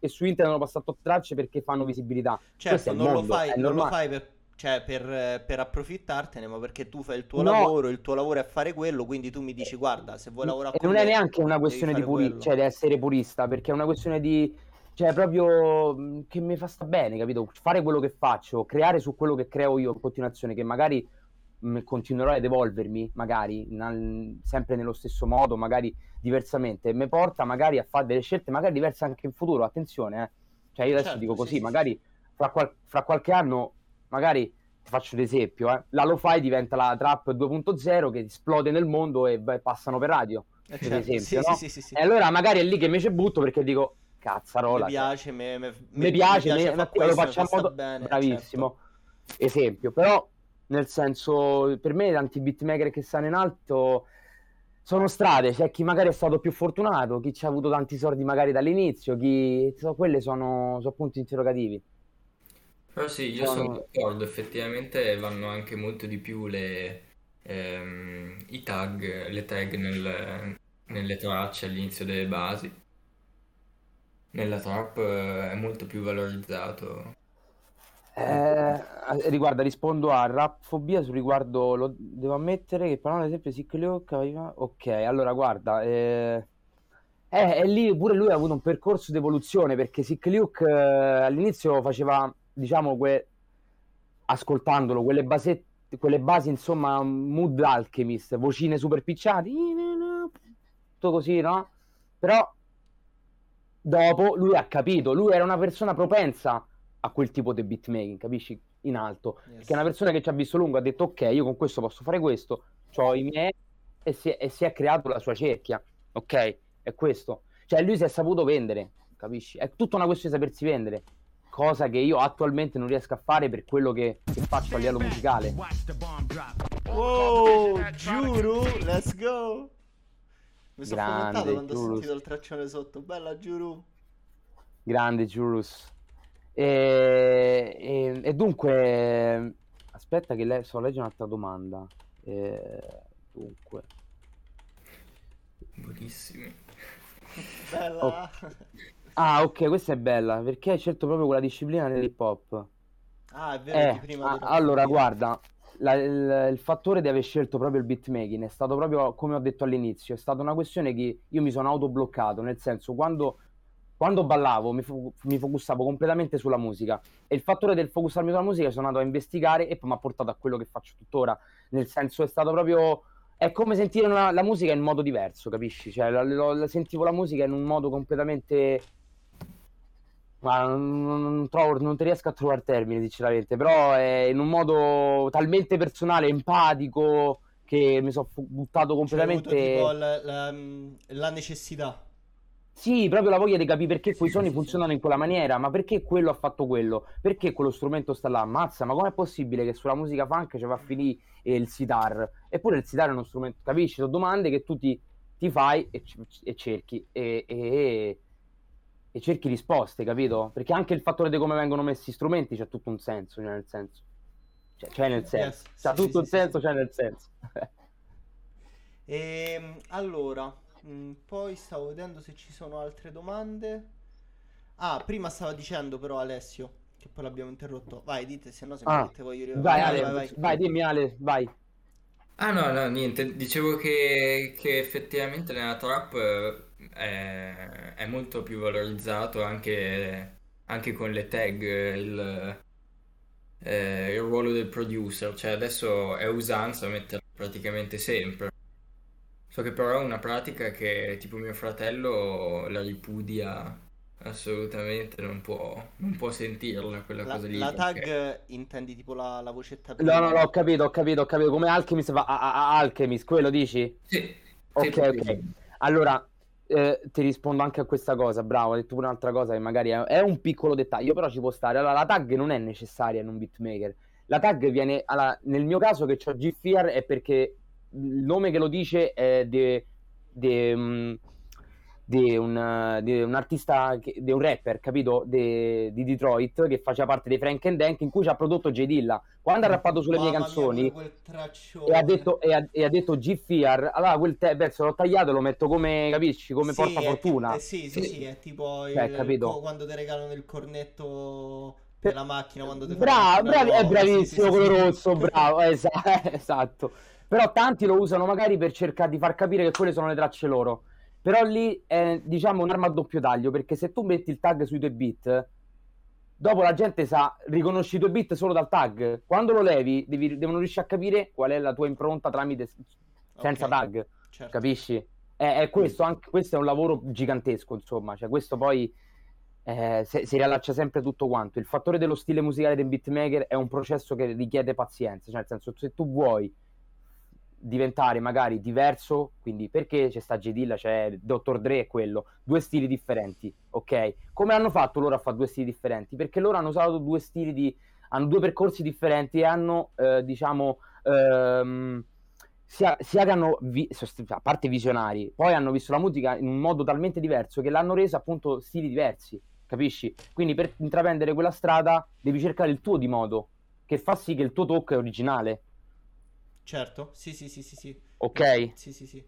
e su internet devono passare tot tracce perché fanno visibilità. È Certo, non lo mondo, fai, è non lo fai per, cioè, per, per approfittartene, ma perché tu fai il tuo No. lavoro, il tuo lavoro è fare quello, quindi tu mi dici, guarda, se vuoi lavorare E non è me, neanche una questione di, puri- cioè, di essere purista, perché è una questione di, cioè, proprio che mi fa sta bene, capito? Fare quello che faccio, creare su quello che creo io in continuazione, che magari mh, continuerò ad evolvermi, magari, nal- sempre nello stesso modo, magari diversamente, mi porta magari a fare delle scelte magari diverse anche in futuro, attenzione, eh. Cioè, io adesso Certo, dico sì, così, sì, magari fra, qual- fra qualche anno, magari ti faccio un esempio, eh, la lo-fi diventa la trap 2.0 che esplode nel mondo e vai- passano per radio. Eh, per certo, esempio, sì, no? sì, sì. E allora magari è lì che mi ci butto perché dico, cazzarola. mi cioè, piace, me, me- mi me- piace, mi me- lo questo, mi fa facciamo sta do- bene, bravissimo. certo. Esempio, però nel senso, per me tanti beatmaker che stanno in alto sono strade, c'è chi magari è stato più fortunato, chi ci ha avuto tanti soldi magari dall'inizio, chi so, quelle sono, sono punti interrogativi. Però sì, io Sono- sono d'accordo, effettivamente vanno anche molto di più le, ehm, i tag, le tag nel- nelle tracce all'inizio delle basi. Nella trap eh, è molto più valorizzato. Eh, riguarda, rispondo a Rapfobia su riguardo, lo devo ammettere che parlando ad esempio aveva... Ok, allora guarda, eh, eh, e lì pure lui ha avuto un percorso di evoluzione perché Sick Luke eh, all'inizio faceva, diciamo, que- ascoltandolo, quelle basette, quelle basi, insomma, mood alchemist, vocine super picciate, tutto così, no? Però dopo lui ha capito, lui era una persona propensa a quel tipo di beatmaking, capisci? In alto. Yes. Perché è una persona che ci ha visto lungo, ha detto ok, io con questo posso fare questo, ho i miei e si, è, e si è creato la sua cerchia, ok? È questo. Cioè lui si è saputo vendere, capisci? È tutta una questione di sapersi vendere, cosa che io attualmente non riesco a fare per quello che, che faccio a livello musicale. Wow, Giuru, let's go. Mi sono Grande, fomentato quando ho Giuru. sentito il traccione sotto. Bella Giuru. Grande Jurus. E, e- e dunque, aspetta che le, so, leggi un'altra domanda. Eh, dunque, Buonissimi. Bella. Oh. ah, ok, questa è bella perché hai scelto proprio quella disciplina dell'hip hop. Ah, è vero, Eh, prima a- di allora, guarda, la- il, il fattore di aver scelto proprio il beatmaking è stato proprio, come ho detto all'inizio, è stata una questione che io mi sono autobloccato, nel senso, quando, quando ballavo mi, fo- mi focussavo completamente sulla musica e il fattore del focusarmi sulla musica sono andato a investigare e poi mi ha portato a quello che faccio tuttora, nel senso è stato proprio... È come sentire una- la musica in modo diverso, capisci? Cioè, la- lo- la- sentivo la musica in un modo completamente ma non, trovo, non ti riesco a trovare termini, sinceramente, però è in un modo talmente personale, empatico, che mi sono buttato Cioè, hai avuto completamente... tipo la, la- la necessità. Sì, proprio la voglia di capire perché quei suoni funzionano in quella maniera, ma perché quello ha fatto quello? Perché quello strumento sta là? Ammazza, ma com'è possibile che sulla musica funk ci va a finire eh, il sitar? Eppure il sitar è uno strumento, capisci? Sono domande che tu ti, ti fai e, e cerchi e, e- e cerchi risposte, capito? Perché anche il fattore di come vengono messi gli strumenti c'è tutto un senso, cioè nel senso. Cioè, c'è nel senso. Yes, C'ha sì, tutto sì, un sì, senso, c'è nel senso. (laughs) Ehm, allora, mh, poi stavo vedendo se ci sono altre domande. Ah, prima stava dicendo però Alessio, che poi l'abbiamo interrotto. Vai, dite, se no se mi Ah, mette voglio vai, vai, Ale, vai, vai. vai, dimmi Ale, vai. Ah no, no, niente, dicevo che, che effettivamente nella trap eh, è, è molto più valorizzato anche, anche con le tag il, eh, il ruolo del producer, cioè adesso è usanza metterlo praticamente sempre. So che però è una pratica che tipo mio fratello la ripudia assolutamente non può, non può sentirla quella La, cosa lì. la tag perché- intendi tipo la, la vocetta No, no, no, ho capito, ho capito, ho capito. Come Alchemist va a, a- a Alchemist, quello dici? Sì, Ok, sì, ok. sì. Allora, eh, ti rispondo anche a questa cosa, bravo, hai detto un'altra cosa che magari è, è un piccolo dettaglio, però ci può stare. Allora, la tag non è necessaria in un beatmaker. La tag viene, allora, nel mio caso che ho GFR è perché il nome che lo dice è di un, eh, di un artista, di un rapper, capito? De- di Detroit, che faceva parte dei Frank and Dank, in cui ci ha prodotto J Dilla. Quando ha rappato sulle mie Mamma mia, canzoni e ha detto, e ha, e ha detto G-Fear, allora quel te- pezzo l'ho tagliato e lo metto come, capisci, come Sì, porta è fortuna. tipo- eh, sì, sì, Sì. sì, è tipo il, capito? co- quando ti regalano il cornetto Per- della macchina quando ti la bravi, è bravissimo quello rosso, bravo, (laughs) esa- esatto. Però tanti lo usano magari per cercare di far capire che quelle sono le tracce loro. Però lì è, diciamo, un'arma a doppio taglio, perché se tu metti il tag sui tuoi beat, dopo la gente sa, riconosci i tuoi beat solo dal tag. Quando lo levi, devi- devono riuscire a capire qual è la tua impronta tramite senza Ok, tag. certo. Capisci? È, è questo, anche, questo è un lavoro gigantesco, insomma, cioè questo poi eh, se- si riallaccia sempre tutto quanto. Il fattore dello stile musicale del beatmaker è un processo che richiede pazienza, cioè nel senso se tu vuoi diventare magari diverso, quindi perché c'è sta J c'è Dr. Dre e quello, due stili differenti, ok? Come hanno fatto loro a fare due stili differenti? Perché loro hanno usato due stili di hanno due percorsi differenti e hanno eh, diciamo ehm, sia, sia che hanno, vi- a parte visionari, poi hanno visto la musica in un modo talmente diverso che l'hanno resa appunto stili diversi, capisci? Quindi per intraprendere quella strada devi cercare il tuo di modo, che fa sì che il tuo tocco è originale, Certo, sì, sì, sì, sì, sì. ok? Sì, sì, sì.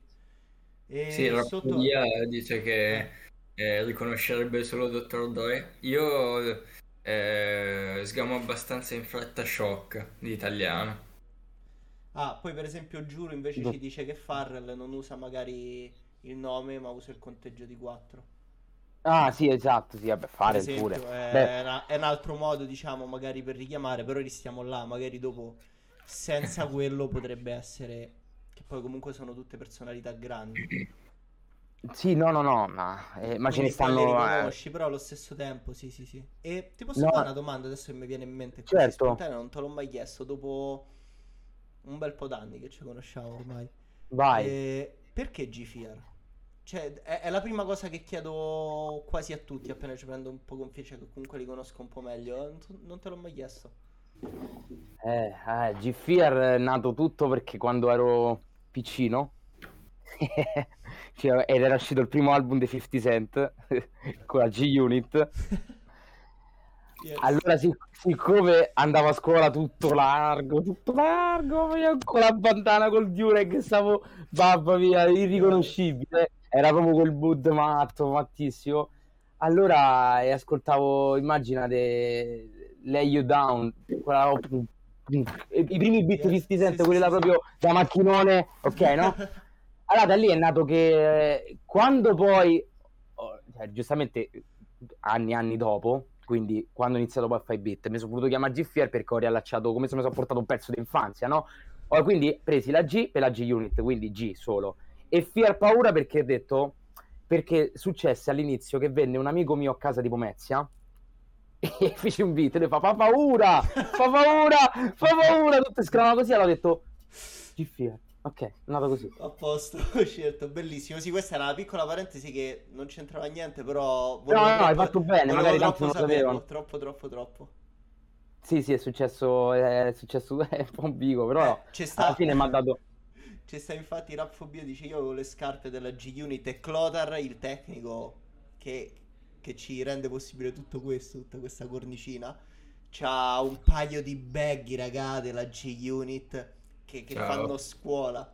E Sì, la sotto... Dice che eh, riconoscerebbe solo Dr. Dre. Io eh, sgamo abbastanza in fretta shock di italiano. Ah, poi per esempio Giuro invece Do- ci dice che Farrell non usa magari il nome, ma usa il conteggio di 4. Ah sì, esatto, sì, vabbè, fare esempio, pure. è, Beh, una- è un altro modo, diciamo, magari per richiamare, però restiamo là, magari dopo senza quello potrebbe essere che poi comunque sono tutte personalità grandi. sì, no, no, no, ma, eh, ma ce ne stanno... eh, riconosci, però allo stesso tempo, sì, sì, sì. E ti posso No. fare una domanda adesso che mi viene in mente Certo. spontanea, non te l'ho mai chiesto dopo un bel po' d'anni che ci conosciamo ormai. vai. Eh, perché G-Fear? Cioè, è, è la prima cosa che chiedo quasi a tutti appena ci prendo un po' con fiducia, che comunque li conosco un po' meglio. Non, non te l'ho mai chiesto. Eh, eh, G-Fear è nato tutto perché quando ero piccino (laughs) cioè, ed era uscito il primo album dei 50 Cent (laughs) con la G-Unit. Yes. allora sic- siccome andavo a scuola tutto largo tutto largo io con la bandana col Dureg stavo babba mia irriconoscibile. Era proprio quel mood matto mattissimo. Allora eh, ascoltavo immaginate Lay You Down quella- i primi beat Yes, 50 Cent quelli là proprio da macchinone ok no? (laughs) Allora da lì è nato che quando poi, oh, cioè, giustamente anni e anni dopo, quindi quando ho iniziato poi a fare i beat, mi sono voluto chiamare G-Fear perché ho riallacciato come se mi sono portato un pezzo d'infanzia, no? Ho quindi presi la G per la G-Unit, quindi G solo. E Fear paura perché ho detto, perché successe all'inizio che venne un amico mio a casa di Pomezia (laughs) e fece un beat e lui fa, fa paura, fa paura, fa paura, tutte scramano così, allora ho detto, G-Fear, ok, è nato così. A posto, (laughs) ho scelto, bellissimo. Sì, questa era una piccola parentesi che non c'entrava niente, però... No, no, hai fatto bene, magari troppo non sapevano. Troppo, troppo, troppo. Sì, sì, è successo, è successo (laughs) è un po' un bico, però Eh, c'è sta... alla fine mi ha dato... C'è sta infatti Rapfobia dice io avevo le scarpe della G-Unit e Clotar, il tecnico che, che ci rende possibile tutto questo, tutta questa cornicina, c'ha un paio di baggy raga della G-Unit che, che fanno scuola.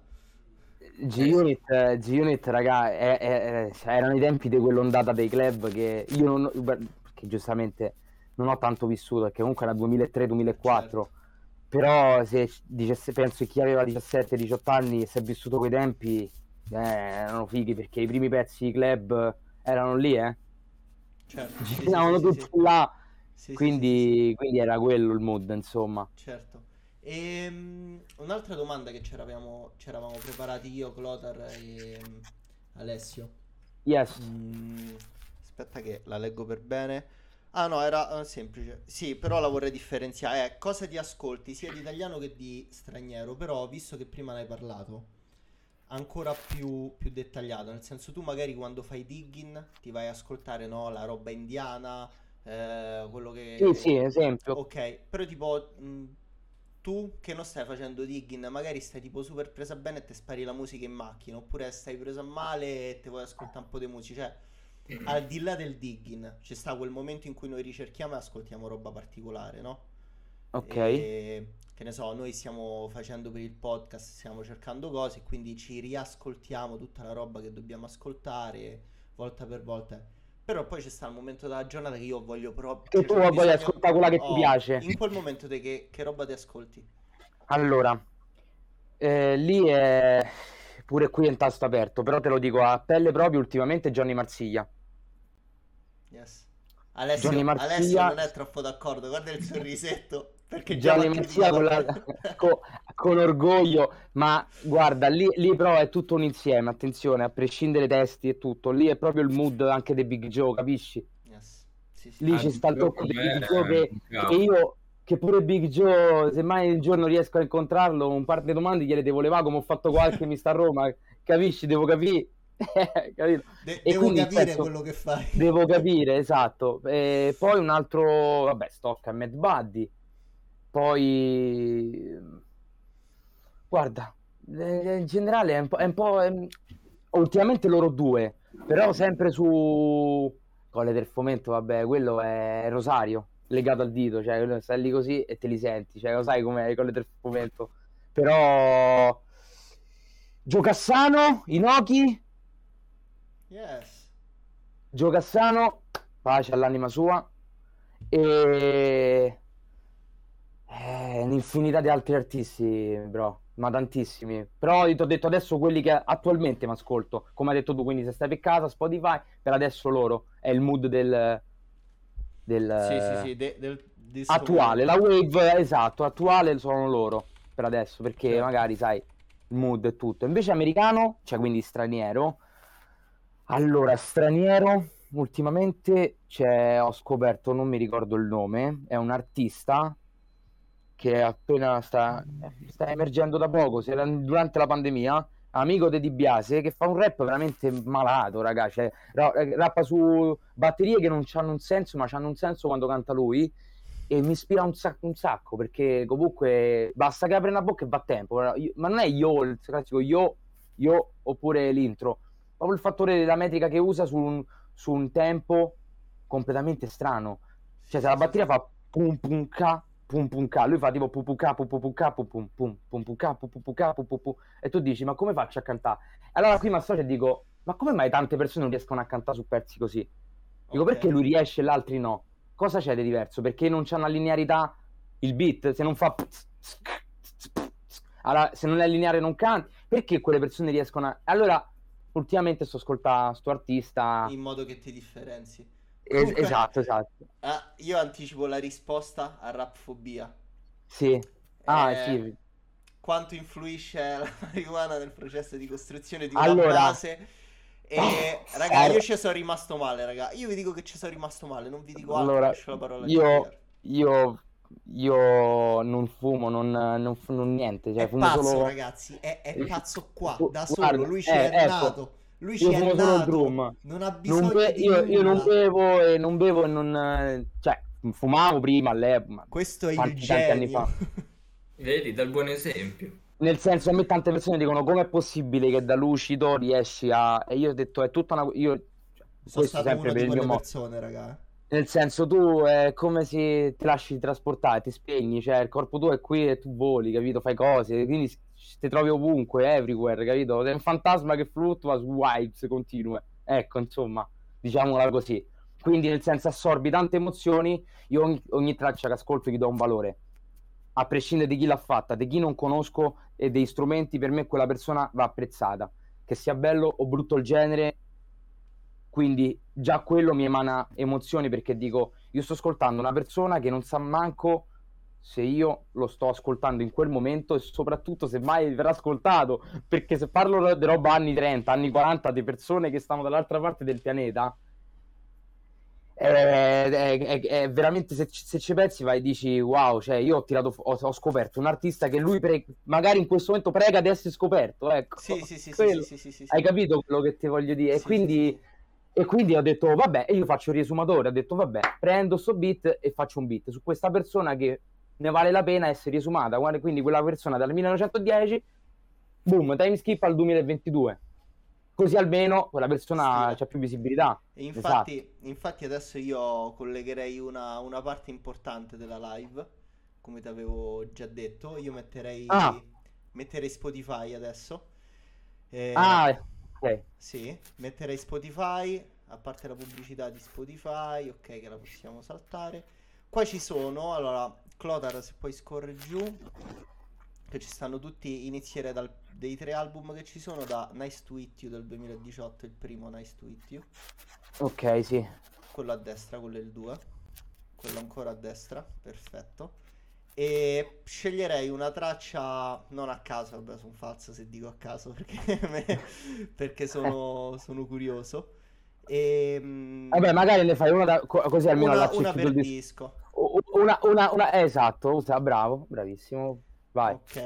G-Unit, G-Unit, raga, è- è- cioè, erano i tempi di quell'ondata dei club che io non... perché giustamente non ho tanto vissuto, perché comunque era 2003-2004, Certo. però se dice- penso che chi aveva 17-18 anni e si è vissuto quei tempi, eh, erano fighi, perché i primi pezzi di club erano lì, eh, Certo, sì, giravano sì, tutti sì, là, quindi, quindi era quello il mood, insomma. Certo. Ehm, un'altra domanda che c'eravamo, c'eravamo preparati io, Clotar e mm, Alessio. Yes. Mm, Aspetta che la leggo per bene. Ah no, era eh, semplice. Sì, però la vorrei differenziare. Eh, cosa ti ascolti sia di italiano che di straniero, però visto che prima ne hai parlato, ancora più, più dettagliato. Nel senso tu magari quando fai digging ti vai a ascoltare, no, la roba indiana, eh, quello che... Sì, sì, esempio. Ok, però tipo mh, tu che non stai facendo digging, magari stai tipo super presa bene e ti spari la musica in macchina, oppure stai presa male e ti vuoi ascoltare un po' di musica, cioè al di là del digging c'è sta quel momento in cui noi ricerchiamo e ascoltiamo roba particolare, no? Ok. E, che ne so, noi stiamo facendo per il podcast, stiamo cercando cose, quindi ci riascoltiamo tutta la roba che dobbiamo ascoltare volta per volta. Però poi c'è sta il momento della giornata che io voglio proprio... Che tu cioè, vuoi bisogno- ascoltare quella che ti Oh, piace. In quel momento te che, che roba ti ascolti? Allora, eh, lì è pure qui è un tasto aperto, però te lo dico a pelle proprio ultimamente Johnny Marsiglia. Yes. Alessio, Johnny Alessio non è troppo d'accordo, guarda il sorrisetto. Perché Gianni già Marzia con, la- criticato. (laughs) co- con orgoglio, ma guarda, lì, lì però è tutto un insieme, attenzione, a prescindere dai testi e tutto, lì è proprio il mood anche dei Big Joe, capisci? Yes. Sì, sì. Lì Ah, ci sta il tocco di? Big Joe che, che io, che pure Big Joe, se mai un giorno riesco a incontrarlo, un par di domande gliele devo levare come ho fatto qualche mi sta a Roma, capisci? Devo (laughs) capire? De- e devo quindi, capire penso- quello che fai. Devo (laughs) capire, esatto. E poi un altro, vabbè, stocca Mad Buddy. Poi, guarda, eh, in generale è un po', è un po' ehm, ultimamente loro due, però sempre su Colle del Fomento, vabbè, quello è Rosario, legato al dito, cioè quello stai lì così e te li senti, cioè lo sai com'è Colle del Fomento. Però Giocassano, Inoki, Yes. Giocassano, pace all'anima sua, e eh, un'infinità di altri artisti, bro, ma tantissimi. Però ti ho detto adesso quelli che attualmente mi ascolto, come hai detto tu, quindi se stai per casa, Spotify, per adesso loro, è il mood del, del Sì, sì, sì, de- del disco attuale, la wave, esatto, attuale sono loro, per adesso, perché Certo. magari, sai, il mood e tutto. Invece americano, cioè quindi straniero, allora, straniero, ultimamente c'è, ho scoperto, non mi ricordo il nome, è un artista che appena sta, sta emergendo da poco, se durante la pandemia, amico di Di Biase, che fa un rap veramente malato, ragazzi, cioè, ra- rappa su batterie che non hanno un senso, ma hanno un senso quando canta lui, e mi ispira un sacco, un sacco, perché comunque basta che apre una bocca e va a tempo, ma non è io il classico io, io oppure l'intro, proprio il fattore della metrica che usa su un, su un tempo completamente strano. Cioè, se la batteria fa pum pum ka, pum pum ka, lui fa tipo pum pum ka, pum pum pum ka, pum pum pum pum pum ka, pum pum ka, pum pum pum, e tu dici, ma come faccio a cantare? Allora qui mi associo e dico, ma come mai tante persone non riescono a cantare su pezzi così? Dico, Ok. perché lui riesce e gli altri no? Cosa c'è di diverso? Perché non c'è una linearità il beat, se non fa allora, se non è lineare non canti, perché quelle persone riescono a... Allora, ultimamente sto ascoltando sto artista... In modo che ti differenzi. Es- esatto, esatto. Ah, io anticipo la risposta a rapfobia. Sì. Ah, Eh, sì. Quanto influisce la marijuana nel processo di costruzione di una Allora- base. E raga, Eh, io ci sono rimasto male, raga. Io vi dico che ci sono rimasto male, non vi dico altro, Allora, lascio la parola io, io, io non fumo, non, non non niente, cioè È fumo pazzo, solo... ragazzi, è, è pazzo qua, da solo, guarda, lui ci eh, è ecco, nato. Lui io ci è fumo solo il nato, drum. non ha Non bisogno be- di io, io non bevo e non bevo e non... eh, Cioè, fumavo prima all'epoca, ma Questo è il tanti anni genio. fa. (laughs) Vedi, dal buon esempio. Nel senso, a me tante persone dicono com'è possibile che da lucido riesci a... E io ho detto, è tutta una... Io... Sono Questo stato sempre per di il mio persone, raga. Nel senso, tu è come se ti lasci trasportare, ti spegni, cioè il corpo tuo è qui e tu voli, capito? Fai cose, quindi ti trovi ovunque, everywhere, capito? Sei un fantasma che fluttua su vibes continue. Ecco, insomma, diciamola così. Quindi, nel senso, assorbi tante emozioni, io ogni, ogni traccia che ascolto gli do un valore. A prescindere di chi l'ha fatta, di chi non conosco e dei strumenti, per me quella persona va apprezzata. Che sia bello o brutto il genere, quindi già quello mi emana emozioni perché dico, io sto ascoltando una persona che non sa manco se io lo sto ascoltando in quel momento e soprattutto se mai verrà ascoltato, perché se parlo di roba anni 30, anni 40 di persone che stanno dall'altra parte del pianeta, è, è- è- veramente se, ci- se ci pensi vai e dici wow, cioè io ho tirato ho, ho scoperto un artista che lui pre- magari in questo momento prega di essere scoperto, ecco. Sì, sì, sì, Quello. sì, sì, sì. Hai capito quello che ti voglio dire? E quindi E quindi ho detto, vabbè, e io faccio il riesumatore, ho detto, vabbè, prendo sto beat e faccio un beat su questa persona che ne vale la pena essere riesumata. Quindi quella persona dal 1910, boom, time skip al 2022. Così almeno quella persona Stile. ha più visibilità. E infatti, Esatto. infatti adesso io collegherei una, una parte importante della live, come ti avevo già detto. Io metterei, Ah. metterei Spotify adesso. Eh, Ah, ok. Sì, metterei Spotify, a parte la pubblicità di Spotify, ok, che la possiamo saltare. Qua ci sono, allora, Clotar, se poi scorre giù, che ci stanno tutti, inizierei dal, dei tre album che ci sono, da Nice to Meet You del 2018, il primo Nice to Meet You, Ok, sì. quello a destra, quello è il 2, quello ancora a destra, perfetto. E sceglierei una traccia non a caso, vabbè, sono falso se dico a caso perché, (laughs) me- perché sono, (laughs) sono curioso. E, mm, Vabbè, magari ne fai una da- co- così almeno una, allacci una per disco. U- Una, una, una, eh, esatto, usa- bravo, bravissimo. Vai. Ok.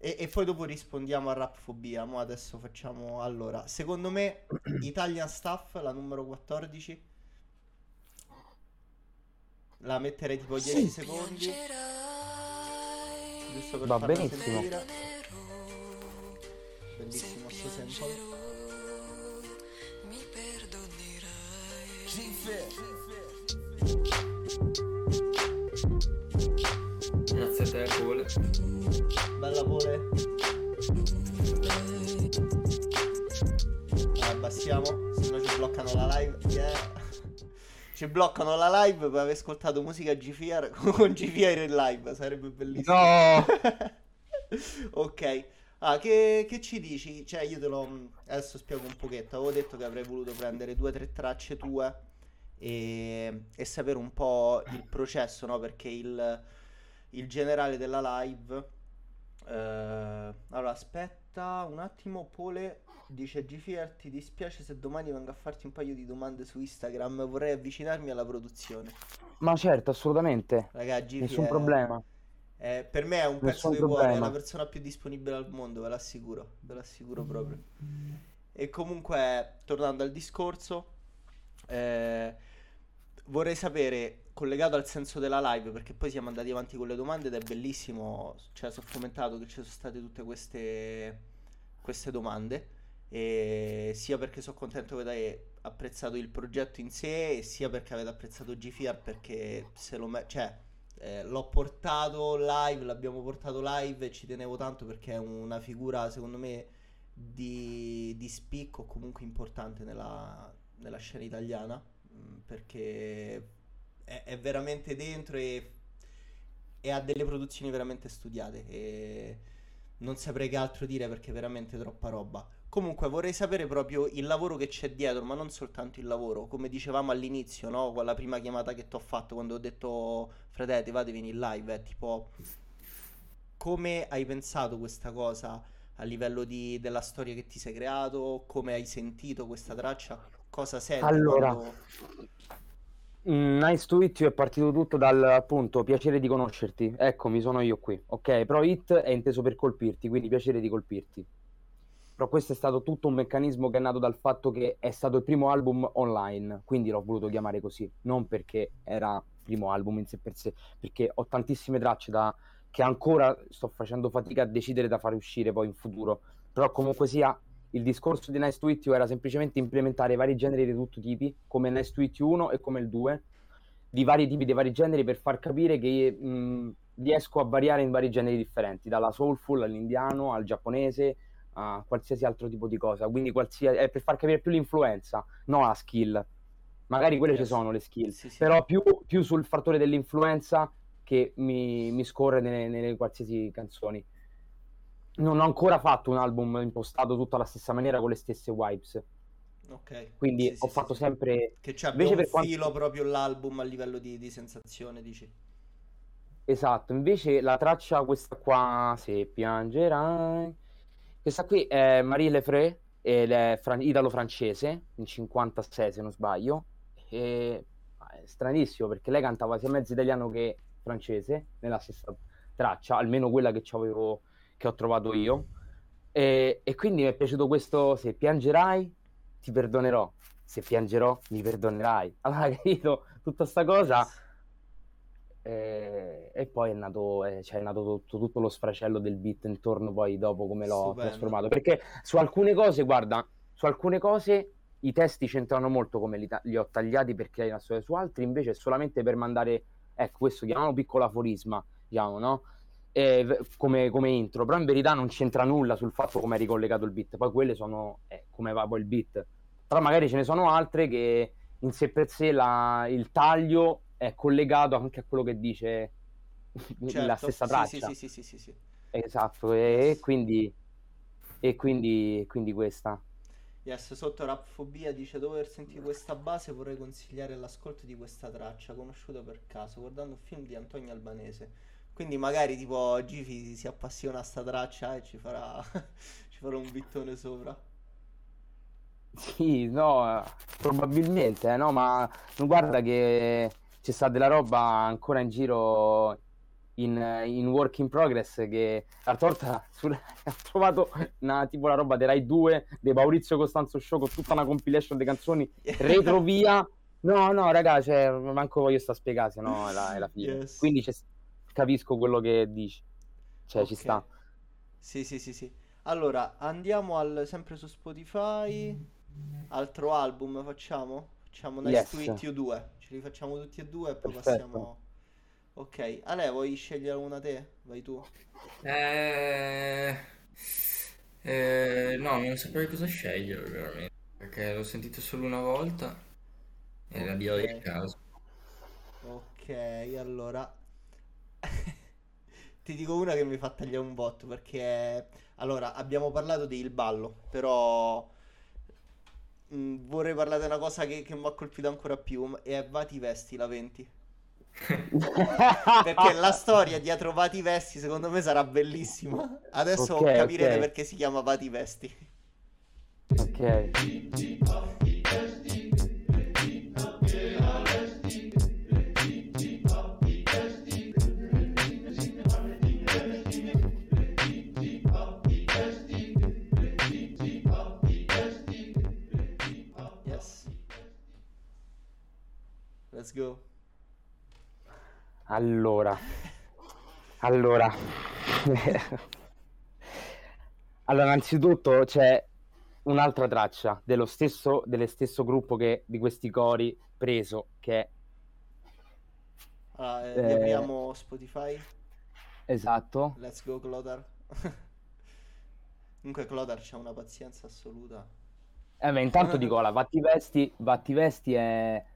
E, e poi dopo rispondiamo a Rapfobia. Mo adesso facciamo. Allora, secondo me, (clears throat) Italian Staff, la numero 14. La metterei tipo 10 secondi. Giusto per Va benissimo. sentire. Bellissimo sto sample. Mi perdonerai. Grazie a te, Paul. Bella pole. Ah, abbassiamo, se no ci bloccano la live. Yeah. Ci bloccano la live per aver ascoltato musica GFR (laughs) con GFR in live, sarebbe bellissimo. No! (laughs) ok. Ah, che, che ci dici? Cioè, io te lo. Adesso spiego un pochetto. Avevo detto che avrei voluto prendere due o tre tracce tue e, e sapere un po' il processo, no? Perché il, il generale della live. eh, allora, aspetta un attimo. Pole dice: GFR, ti dispiace se domani vengo a farti un paio di domande su Instagram? Vorrei avvicinarmi alla produzione. Ma certo, assolutamente. Raga, GFR. Nessun problema. Eh, per me è un pezzo di cuore, è la persona più disponibile al mondo, ve l'assicuro, ve l'assicuro proprio. E comunque, tornando al discorso, eh, vorrei sapere, collegato al senso della live, perché poi siamo andati avanti con le domande ed è bellissimo, cioè sono fomentato che ci sono state tutte queste, queste domande, e sia perché sono contento che avete apprezzato il progetto in sé, sia perché avete apprezzato GFR, perché se lo... me- cioè, eh, l'ho portato live, l'abbiamo portato live e ci tenevo tanto perché è una figura, secondo me, di, di spicco comunque importante nella, nella scena italiana. Perché è, è veramente dentro e, e ha delle produzioni veramente studiate. E non saprei che altro dire perché è veramente troppa roba. Comunque vorrei sapere proprio il lavoro che c'è dietro, ma non soltanto il lavoro, come dicevamo all'inizio, no? Con la prima chiamata che ti ho fatto quando ho detto fratelli, vate vieni in live, è tipo come hai pensato questa cosa a livello di- della storia che ti sei creato, come hai sentito questa traccia, cosa senti Allora, quando... Mm, Nice to meet you è partito tutto dal appunto piacere di conoscerti. Eccomi, sono io qui. Ok, però hit è inteso per colpirti, quindi piacere di colpirti. Però questo è stato tutto un meccanismo che è nato dal fatto che è stato il primo album online, quindi l'ho voluto chiamare così, non perché era primo album in sé per sé, perché ho tantissime tracce da... che ancora sto facendo fatica a decidere da fare uscire poi in futuro. Però comunque sia, il discorso di Nice to You era semplicemente implementare vari generi di tutti i tipi, come Nice to You 1 e come il 2, di vari tipi, di vari generi, per far capire che mh, riesco a variare in vari generi differenti, dalla soulful all'indiano, al giapponese, a qualsiasi altro tipo di cosa. Quindi qualsiasi, è per far capire più l'influenza, non la skill. Magari quelle Yes. ci sono le skill, Sì, sì. però più, più sul fattore dell'influenza che mi, mi scorre nelle, nelle qualsiasi canzoni. Non ho ancora fatto un album impostato tutto alla stessa maniera con le stesse vibes, Ok. quindi Sì, ho sì, fatto sì. sempre Che c'è Invece per quanto- filo proprio l'album a livello di, di sensazione, dici? Esatto, invece la traccia questa qua, se piangerai, questa qui è Marie è fran- italo-francese, in 56 se non sbaglio, e è stranissimo perché lei cantava sia mezzo italiano che francese nella stessa traccia, almeno quella che, c'avevo, che ho trovato io. E, e quindi mi è piaciuto questo, se piangerai ti perdonerò, se piangerò mi perdonerai. (laughs) Allora, capito, tutta sta cosa... eh, e poi è nato, eh, cioè, è nato tutto, tutto lo sfracello del beat intorno poi dopo come l'ho Stupendo. trasformato. Perché su alcune cose, guarda, su alcune cose i testi c'entrano molto come li, ta- li ho tagliati per creare una storia, su altri invece è solamente per mandare, ecco, questo chiamiamolo piccolo aforisma, diciamo, no? E v- come, come intro, però in verità non c'entra nulla sul fatto come è ricollegato il beat, poi quelle sono eh, come va poi il beat, però magari ce ne sono altre che in sé per sé la- il taglio è collegato anche a quello che dice (laughs) la Certo, stessa sì, traccia. Sì, sì, sì, sì, sì. Esatto, e, e quindi, e quindi, quindi questa. Yes, sotto Rapfobia dice dopo aver sentito questa base vorrei consigliare l'ascolto di questa traccia conosciuta per caso guardando un film di Antonio Albanese. Quindi magari tipo Gifi si appassiona a sta traccia e ci farà, (laughs) ci farà un bittone sopra. Sì, no, probabilmente, eh, no, ma guarda che c'è sta della roba ancora in giro in, in work in progress che l'altra volta (laughs) sul- ho trovato una, tipo la roba dei Rai 2 di Maurizio Costanzo Show con tutta una compilation di canzoni (laughs) retrovia. No, no, raga, cioè, manco voglio sta a spiegare, se no è la, è la fine. Yes. Quindi c'è- capisco quello che dici. Cioè, ci Ok. sta. Sì, sì, sì, sì. Allora, andiamo al, sempre su Spotify. Altro album facciamo? Facciamo Nice Yes. to Meet You 2. Ce li facciamo tutti e due e poi Perfetto. passiamo... Ok, Ale, vuoi scegliere una te? Vai tu. Eh, eh, no, non saprei cosa scegliere veramente, perché l'ho sentito solo una volta e la direi a Ok. caso. Ok, allora ti dico una che mi fa tagliare un botto perché allora abbiamo parlato di Il Ballo, però mh, vorrei parlare di una cosa che, che mi ha colpito ancora più e è Vati Vesti la 20. (laughs) Perché la storia dietro Vati Vesti secondo me sarà bellissima. Adesso Ok, capirete ok. perché si chiama Vati Vesti. Ok. Go. Allora, allora, allora, innanzitutto c'è un'altra traccia dello stesso, dello stesso gruppo che, di questi cori preso, che è Allora, eh, Eh. riapriamo Spotify. esatto, Let's go, Clodar. (laughs) Comunque, Clodar c'ha una pazienza assoluta. Eh beh, intanto dico, (laughs) la Vatti Vesti, Vatti Vesti è, è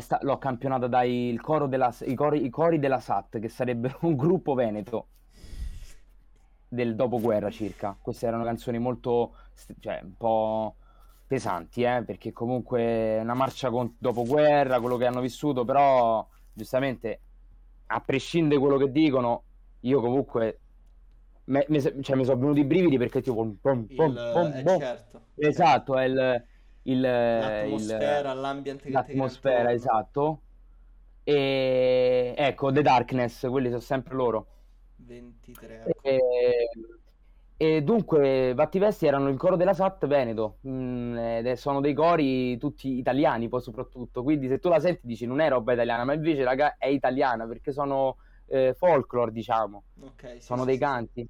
sta- l'ho campionata dai il coro della, i, cori, i cori della SAT, che sarebbe (laughs) un gruppo veneto del dopoguerra circa. Queste erano canzoni molto, cioè, un po' pesanti, eh, perché comunque una marcia con dopoguerra, quello che hanno vissuto, però giustamente, a prescindere da quello che dicono, io comunque me- me- cioè, mi sono venuti i brividi perché tipo pom, pom, Il, pom, pom, eh, certo. Esatto, è il, il, L'atmosfera, il- l'ambiente l'atmosfera, esatto. E ecco, The Darkness, quelli sono sempre loro. 23, ecco. E, e dunque, Vattivesti erano il coro della SAT Veneto, mm, ed è- sono dei cori tutti italiani poi soprattutto, quindi se tu la senti dici non è roba italiana, ma invece raga è italiana perché sono eh, folklore diciamo, Ok, sì, sono sì, dei sì, canti.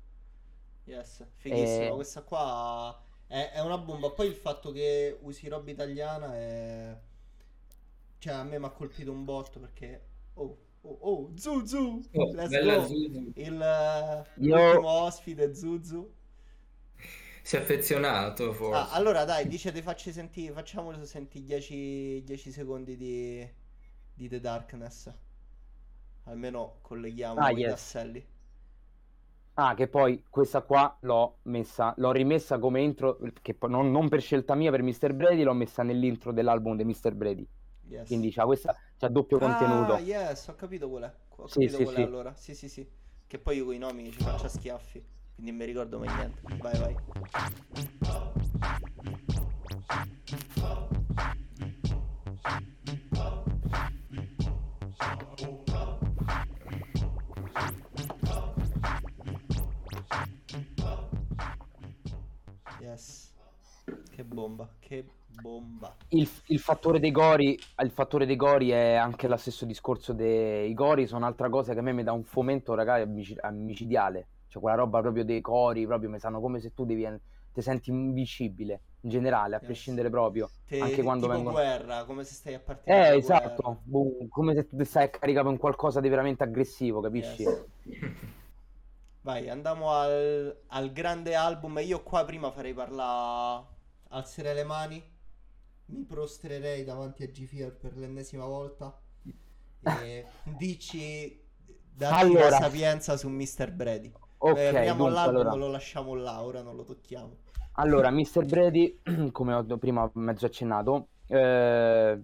Yes, fighissima. Eh. Questa qua è, è una bomba. Poi il fatto che usi roba italiana è... Cioè, a me mi ha colpito un botto perché... Oh, oh, oh, Zuzu! Oh, Let's bella go! Zuzu. Il, l'ultimo ospite, Zuzu. Si è affezionato forse. Ah, allora dai, dice ti facci sentire, facciamolo sentire 10, 10 secondi di, di The Darkness. Almeno colleghiamo Ah, i yes. tasselli. Ah, che poi questa qua l'ho messa, l'ho rimessa come intro, che poi non, non per scelta mia per Mr. Brady, l'ho messa nell'intro dell'album di Mr. Brady. Yes. Quindi c'ha questa, c'ha doppio contenuto. Ah, yes, ho capito qual è. Ho Sì, capito sì, qual è sì. allora. Sì, sì, sì. Che poi io con i nomi ci faccio schiaffi. Quindi non mi ricordo mai niente. Vai, vai. Bomba, che bomba. Il, il fattore dei gori, il fattore dei gori è anche lo stesso discorso dei gori, sono un'altra cosa che a me mi dà un fomento, ragazzi, amici- micidiale. Cioè quella roba proprio dei cori, proprio mi sanno come se tu devi, ti senti invincibile, in generale, a Yes. prescindere proprio. Te- Anche quando vengono... guerra, come se stai a partire Eh, esatto, boh, come se tu stai a caricare con qualcosa di veramente aggressivo, capisci? Yes. Vai, andiamo al, al grande album. Io qua prima farei parlare. Alzerei le mani. Mi prostrerei davanti a G-Fear per l'ennesima volta. E (laughs) dici. Dacci la Allora. sapienza su Mr. Brady. Ok, Eh, dunque, l'album, allora. lo lasciamo là, ora non lo tocchiamo. Allora, Mr. Brady, (clears throat) come ho prima mezzo accennato, eh,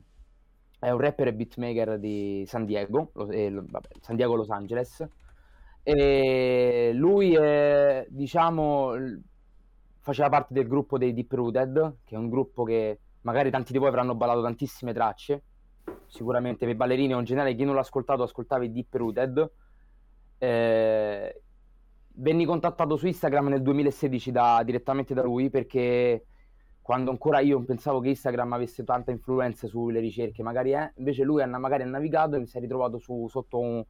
è un rapper e beatmaker di San Diego, lo- eh, vabbè, San Diego, Los Angeles. E lui è, diciamo, faceva parte del gruppo dei Deep Rooted, che è un gruppo che magari tanti di voi avranno ballato tantissime tracce. Sicuramente per ballerini o in generale chi non l'ha ascoltato ascoltava i Deep Rooted. Eh, venni contattato su Instagram nel 2016 da- direttamente da lui perché quando ancora io pensavo che Instagram avesse tanta influenza sulle ricerche, magari è, invece lui magari ha navigato e mi si è ritrovato su- sotto un,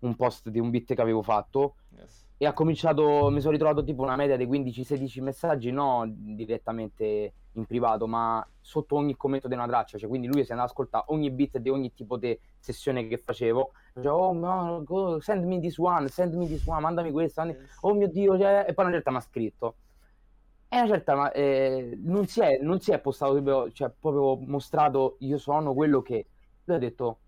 un post di un beat che avevo fatto Yes. e ha cominciato, mi sono ritrovato tipo una media dei 15-16 messaggi, no direttamente in privato, ma sotto ogni commento di una traccia, cioè quindi lui si andava ad ascoltare ogni beat di ogni tipo di sessione che facevo, Dice, oh no, go- send me this one, send me this one, mandami questo, mandi- Yes. oh mio Dio, cioè, e poi una certa mi ha scritto. E una certa ma, eh, non, si è, non si è postato, cioè proprio mostrato io sono quello che... Lui ha detto,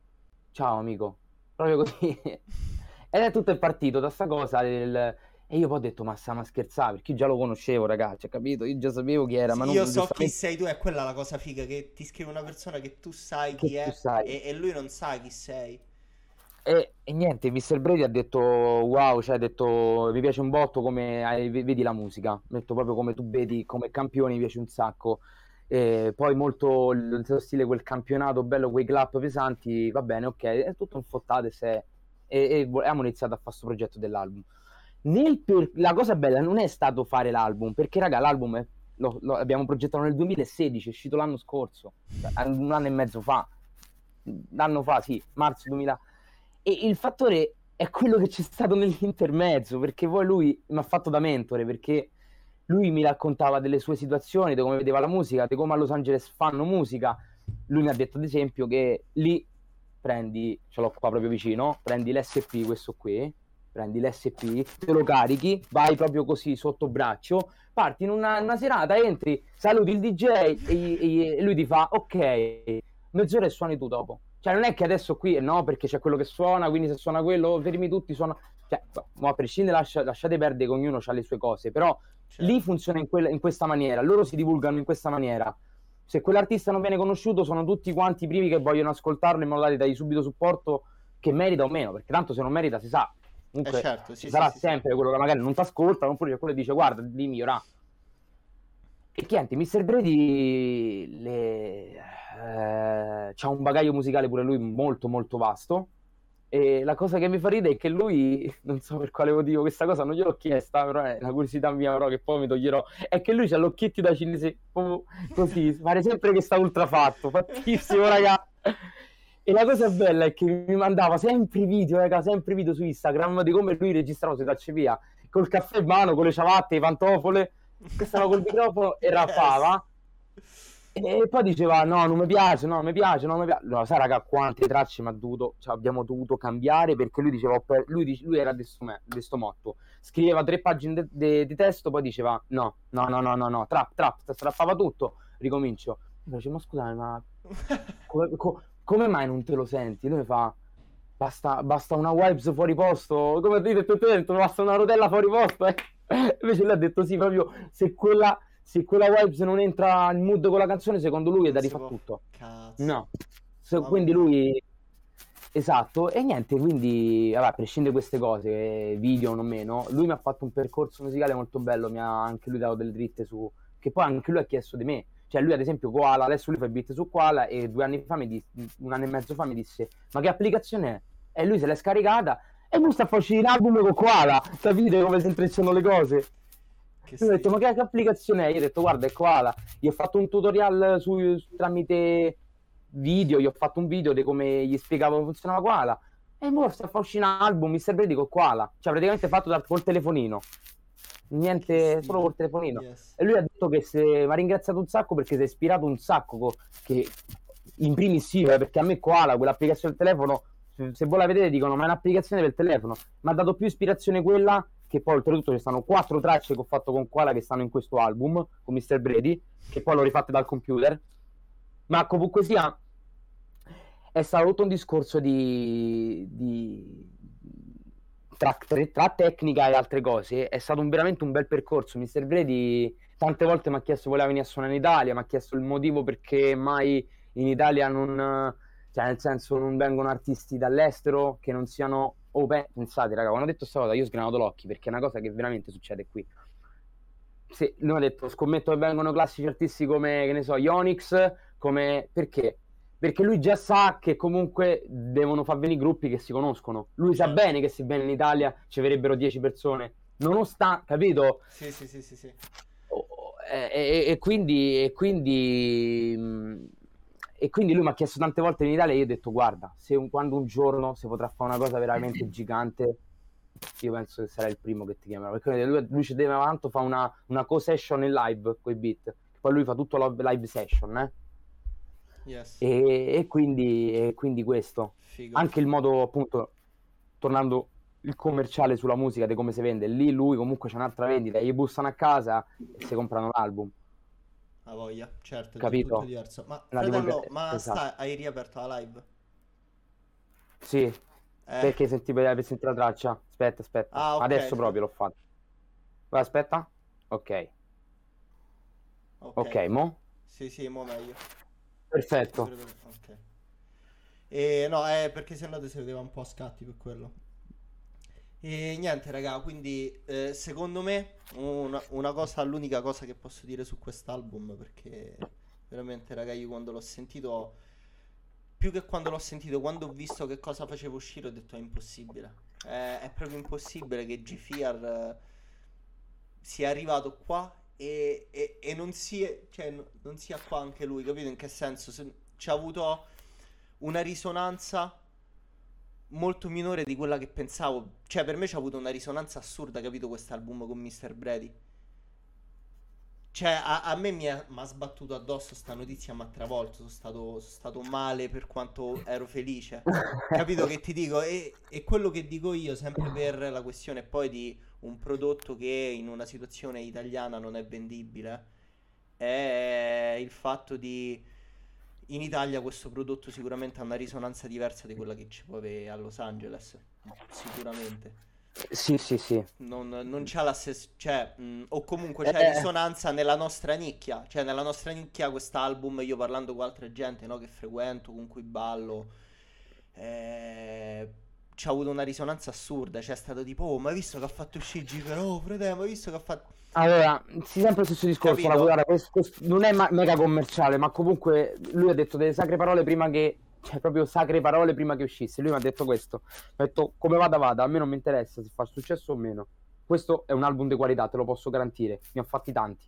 ciao amico, proprio così. (laughs) Ed è tutto partito da sta cosa del... E io poi ho detto, ma stiamo a scherzare, perché io già lo conoscevo, ragazzi, capito? Io già sapevo chi era, ma non io so chi giustamente- sei tu, è quella la cosa figa che ti scrive una persona che tu sai Che chi tu è sai. E, e lui non sa chi sei. E, e niente, Mr. Brady ha detto wow, cioè ha detto mi piace un botto come hai- vedi la musica, ha detto proprio come tu vedi come campione mi piace un sacco. E poi molto il suo stile quel campionato bello, quei clap pesanti, va bene, ok, è tutto un fottate se... e, e abbiamo iniziato a fare questo progetto dell'album. Per- La cosa bella non è stato fare l'album, perché raga l'album è- lo, lo abbiamo progettato nel 2016, è uscito l'anno scorso, cioè, un anno e mezzo fa, l'anno fa, sì, marzo 2000. E il fattore è quello che c'è stato nell'intermezzo, perché poi lui mi ha fatto da mentore, perché lui mi raccontava delle sue situazioni, di come vedeva la musica, di come a Los Angeles fanno musica. Lui mi ha detto, ad esempio, che lì prendi, ce l'ho qua proprio vicino, prendi l'SP, questo qui, prendi l'SP, te lo carichi, vai proprio così sotto braccio, parti in una, una serata, entri, saluti il DJ e, e- lui ti fa, ok, mezz'ora e suoni tu dopo. Cioè, non è che adesso qui, no, perché c'è quello che suona, quindi se suona quello, fermi tutti, suona... Cioè, a prescindere, lascia- lasciate perdere che ognuno ha le sue cose, però Cioè, lì funziona in, quella- in questa maniera, loro si divulgano in questa maniera. Se quell'artista non viene conosciuto, sono tutti quanti i primi che vogliono ascoltarlo in modo tale da dargli subito supporto che merita o meno, perché tanto se non merita si sa. Comunque Eh, certo, sì, sì, sarà sì, sì. sempre quello che magari non ti ascolta, oppure c'è quello che dice guarda, di migliorare. E chienti, Mr. Brady le... eh, c'ha un bagaglio musicale pure lui molto molto vasto. E la cosa che mi fa ridere è che lui, (laughs) non so per quale motivo, questa cosa non gliel'ho chiesta, però è una curiosità mia, però che poi mi toglierò. È che lui c'ha l'occhietto da cinese, così, (laughs) pare sempre che sta ultra fatto, fattissimo, raga. E la cosa bella è che mi mandava sempre video, raga, sempre video su Instagram di come lui registrava sui tacce via, col caffè in mano, con le ciabatte, le pantofole, stava col microfono e (laughs) rappava. E poi diceva: No, non mi piace, no, mi piace, non mi piace. No, sai, raga, quante tracce mi ha dovuto, cioè, abbiamo dovuto cambiare perché lui diceva: "Ho per- lui, dice- lui era di sto, me- di sto motto. Scriveva tre pagine di testo, poi diceva: No, no, no, no, no, no, trap, trap, strappava tutto. Ricomincio. Io facevo, ma scusami, ma (laughs) come, co- come mai non te lo senti? Lui mi fa. Basta, basta una wipes fuori posto, come dite tutto dentro, basta una rotella fuori posto. eh. (laughs) Invece lui ha detto sì, proprio se quella, se quella wipes non entra in mood con la canzone, secondo lui è da rifare tutto. Cazzo. No, Se- quindi lui esatto, e niente, quindi vabbè, a prescindere queste cose, video o meno, lui mi ha fatto un percorso musicale molto bello, mi ha anche lui dato delle dritte su che poi anche lui ha chiesto di me. Cioè lui ad esempio Koala, adesso lui fa il beat su Koala e due anni fa mi disse, un anno e mezzo fa mi disse "Ma che applicazione è?" E lui se l'è scaricata e lui sta facendo l'album con Koala, capite come si intrecciano le cose? Che mi ha detto, ma che, che applicazione è? Io ho detto, guarda, è Koala. Gli ho fatto un tutorial su, su- tramite video, gli ho fatto un video di come gli spiegavo come funzionava Koala. E mo sta fa uscire un album, Mr. Brady con Koala. Cioè, praticamente fatto da, col telefonino. Niente, solo col telefonino. Yes. E lui ha detto che se mi ha ringraziato un sacco perché si è ispirato un sacco. co- Che in primis sì, eh, perché a me Koala, quell'applicazione del telefono, se- se voi la vedete dicono ma è un'applicazione del telefono. Mi ha dato più ispirazione quella che poi oltretutto ci stanno quattro tracce che ho fatto con Koala che stanno in questo album con Mr. Brady, che poi l'ho rifatte dal computer. Ma comunque sia, è stato tutto un discorso di, di- tra, tra tecnica e altre cose. È stato un- veramente un bel percorso. Mr. Brady tante volte mi ha chiesto se voleva venire a suonare in Italia, mi ha chiesto il motivo perché mai in Italia non, cioè nel senso non vengono artisti dall'estero che non siano open. Pensate, raga, quando ho detto questa cosa io ho sgranato l'occhio perché è una cosa che veramente succede qui. Sì, lui ha detto, scommetto che vengono classici artisti come, che ne so, Ionix, come... Perché? Perché lui già sa che comunque devono far venire gruppi che si conoscono. Lui sa Certo. bene che se viene in Italia ci verrebbero 10 persone. Nonostante, capito? Sì, sì, sì, sì, sì. Oh, E, e- e quindi, e quindi, mh, e quindi lui mi ha chiesto tante volte in Italia e io ho detto guarda, se un- quando un giorno si potrà fare una cosa veramente gigante, io penso che sarà il primo che ti chiamerà, perché lui, lui ci deve tanto fa una, una co-session in live con i beat, poi lui fa tutto lo- live session, eh? Yes. e, e quindi, e quindi questo Figo. anche il modo appunto tornando il commerciale sulla musica di come si vende lì lui comunque c'è un'altra vendita gli bussano a casa e si comprano l'album A voglia, certo, Capito? tutto diverso. Ma fratello, ma esatto. sta, hai riaperto la live? sì Eh, perché senti sentire la traccia aspetta aspetta Ah, ok. adesso proprio l'ho fatto Vai, aspetta ok ok mo Sì, sì, mo meglio. perfetto Ok. E no, è perché se no si vedeva un po' a scatti per quello. E niente, raga, quindi eh, secondo me una, una cosa, l'unica cosa che posso dire su quest'album, perché veramente, raga, io quando l'ho sentito, più che quando l'ho sentito, quando ho visto che cosa faceva uscire, ho detto è impossibile. È, è proprio impossibile che G-Fear eh, sia arrivato qua e, e- e non sia, cioè, n- non sia qua anche lui, capito in che senso? Se, ci ha avuto una risonanza molto minore di quella che pensavo. Cioè, per me ci ha avuto una risonanza assurda, capito, quest'album con Mr. Brady. Cioè, a, a me mi ha sbattuto addosso sta notizia, mi ha travolto, sono stato, sono stato male per quanto ero felice. Capito che ti dico? E, e quello che dico io, sempre per la questione poi di un prodotto che in una situazione italiana non è vendibile, è il fatto di... In Italia questo prodotto sicuramente ha una risonanza diversa di quella che ci può avere a Los Angeles, sicuramente. sì sì sì Non, non c'ha la stessa, cioè, mh, o comunque c'ha Eh. risonanza nella nostra nicchia, cioè nella nostra nicchia quest'album, io parlando con altra gente, no, che frequento, con cui ballo, eh, c'ha avuto una risonanza assurda, cioè è stato tipo, oh, ma hai visto che ha fatto uscire Gifer, oh, fratello, ma hai visto che ha fatto... Allora, sì, sempre lo stesso discorso. Capito? la- guarda, questo, non è ma- mega commerciale, ma comunque lui ha detto delle sacre parole prima che, cioè proprio sacre parole prima che uscisse. Lui mi ha detto questo. Mi ha detto come vada vada, a me non mi interessa se fa successo o meno. Questo è un album di qualità, te lo posso garantire. Ne ho fatti tanti.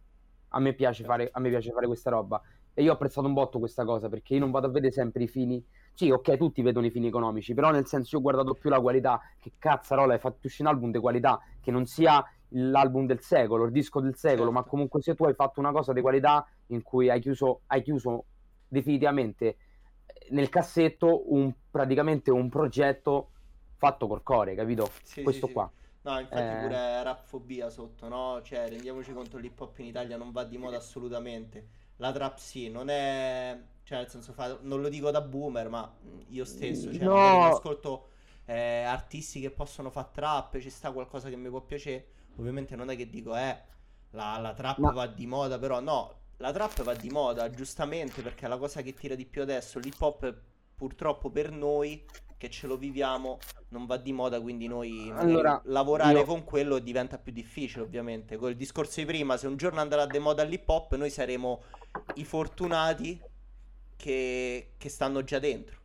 A me piace fare, a me piace fare questa roba. E io ho apprezzato un botto questa cosa perché io non vado a vedere sempre i fini. Sì, ok, tutti vedono i fini economici, però nel senso io ho guardato più la qualità. Che cazzarola, hai fatto uscire un album di qualità che non sia l'album del secolo, il disco del secolo, Certo. ma comunque se tu hai fatto una cosa di qualità in cui hai chiuso, hai chiuso definitivamente eh, nel cassetto un, praticamente un progetto fatto col core, capito? Sì, Questo sì, sì. qua. No, infatti Eh. pure rapfobia sotto, no? Cioè, rendiamoci conto, l'hip hop in Italia non va di moda assolutamente. La trap sì, non è... Cioè, nel senso, fa- non lo dico da boomer, ma io stesso, cioè, No. ascolto eh, artisti che possono fare trap, ci sta qualcosa che mi può piacere. Ovviamente non è che dico, eh, la, la trap Ma- va di moda, però no, la trap va di moda, giustamente, perché è la cosa che tira di più adesso. L'hip hop, purtroppo per noi, che ce lo viviamo, non va di moda, quindi noi Allora, lavorare io- con quello diventa più difficile, ovviamente. Con il discorso di prima, se un giorno andrà di moda l'hip hop, noi saremo i fortunati che, che stanno già dentro.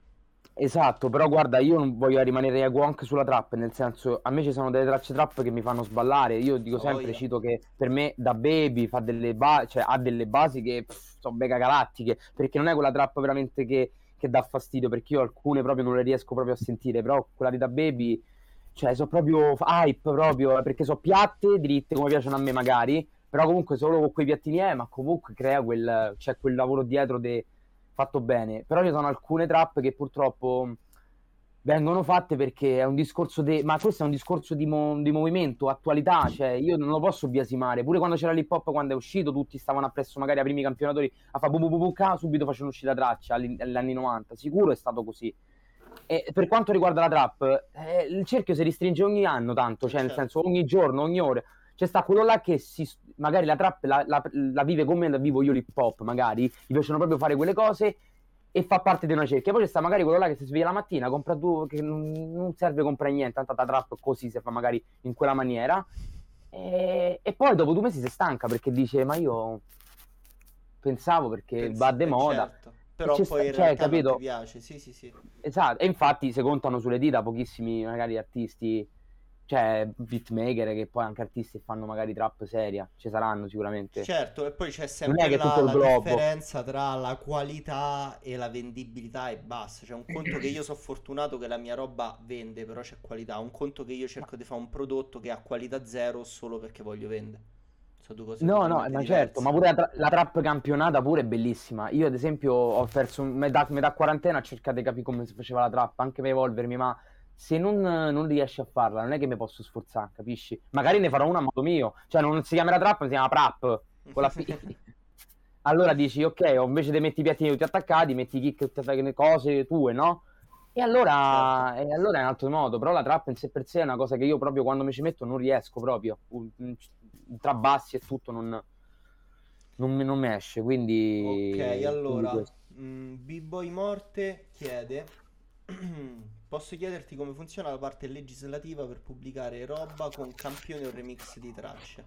Esatto, però guarda, io non voglio rimanere equo anche sulla trap, nel senso, a me ci sono delle tracce trap che mi fanno sballare. Io dico Ah, sempre, cito che per me da Baby fa delle ba- cioè, ha delle basi che pff, sono mega galattiche, perché non è quella trap veramente che, che dà fastidio, perché io alcune proprio non le riesco proprio a sentire, però quella di da Baby, cioè, sono proprio hype proprio, perché sono piatte, dritte, come piacciono a me magari, però comunque solo con quei piattini è, ma comunque crea quel, c'è quel lavoro dietro de- fatto bene. Però ci sono alcune trap che purtroppo vengono fatte perché è un discorso di... Ma questo è un discorso di, mo- di movimento, attualità, cioè io non lo posso biasimare. Pure quando c'era l'hip hop, quando è uscito, tutti stavano appresso magari ai primi campionatori a fare bu bu bu subito facevano uscire la traccia agli anni 90. Sicuro è stato così. E per quanto riguarda la trap, eh, il cerchio si restringe ogni anno tanto, cioè nel Certo. senso ogni giorno, ogni ora. C'è sta quello là che si, magari la trap la, la- la vive come la vivo io l'hip hop, magari, gli piacciono proprio fare quelle cose e fa parte di una cerchia. Poi c'è sta magari quello là che si sveglia la mattina, compra due, che non, serve comprare niente, tanto la trap così si fa magari in quella maniera. E, e poi dopo due mesi si stanca perché dice, ma io pensavo perché Pensi- va de eh, moda. certo. Però poi in sta- cioè, realtà non capito? piace, sì, sì, sì. Esatto, e infatti si contano sulle dita pochissimi magari artisti, cioè beatmaker che poi anche artisti fanno magari trap seria, ci saranno sicuramente. Certo, e poi c'è sempre è la, la differenza tra la qualità e la vendibilità e basta. C'è un conto che io sono fortunato che la mia roba vende, però c'è qualità. Un conto che io cerco di fare un prodotto che ha qualità zero solo perché voglio vendere. Sono due cose No, no, ma diverse. certo, ma pure la, tra- la trap campionata pure è bellissima. Io ad esempio ho perso metà, metà quarantena a cercare di capire come si faceva la trap, anche per evolvermi, ma se non, non riesci a farla non è che mi posso sforzare, capisci? Magari ne farò una a modo mio, cioè non si chiamerà trap, si chiama prap, con la P. (laughs) Allora dici, ok, o invece di metti i piattini tutti attaccati, metti kick, cose tue, no? E allora, Certo. e allora è un altro modo, però la trap in sé per sé è una cosa che io proprio quando mi ci metto non riesco proprio, tra bassi e tutto non, non, mi- non mi esce, quindi... Ok, quindi allora, questo. mm, B-Boy Morte chiede: (clears throat) Posso chiederti come funziona la parte legislativa per pubblicare roba con campioni o remix di tracce?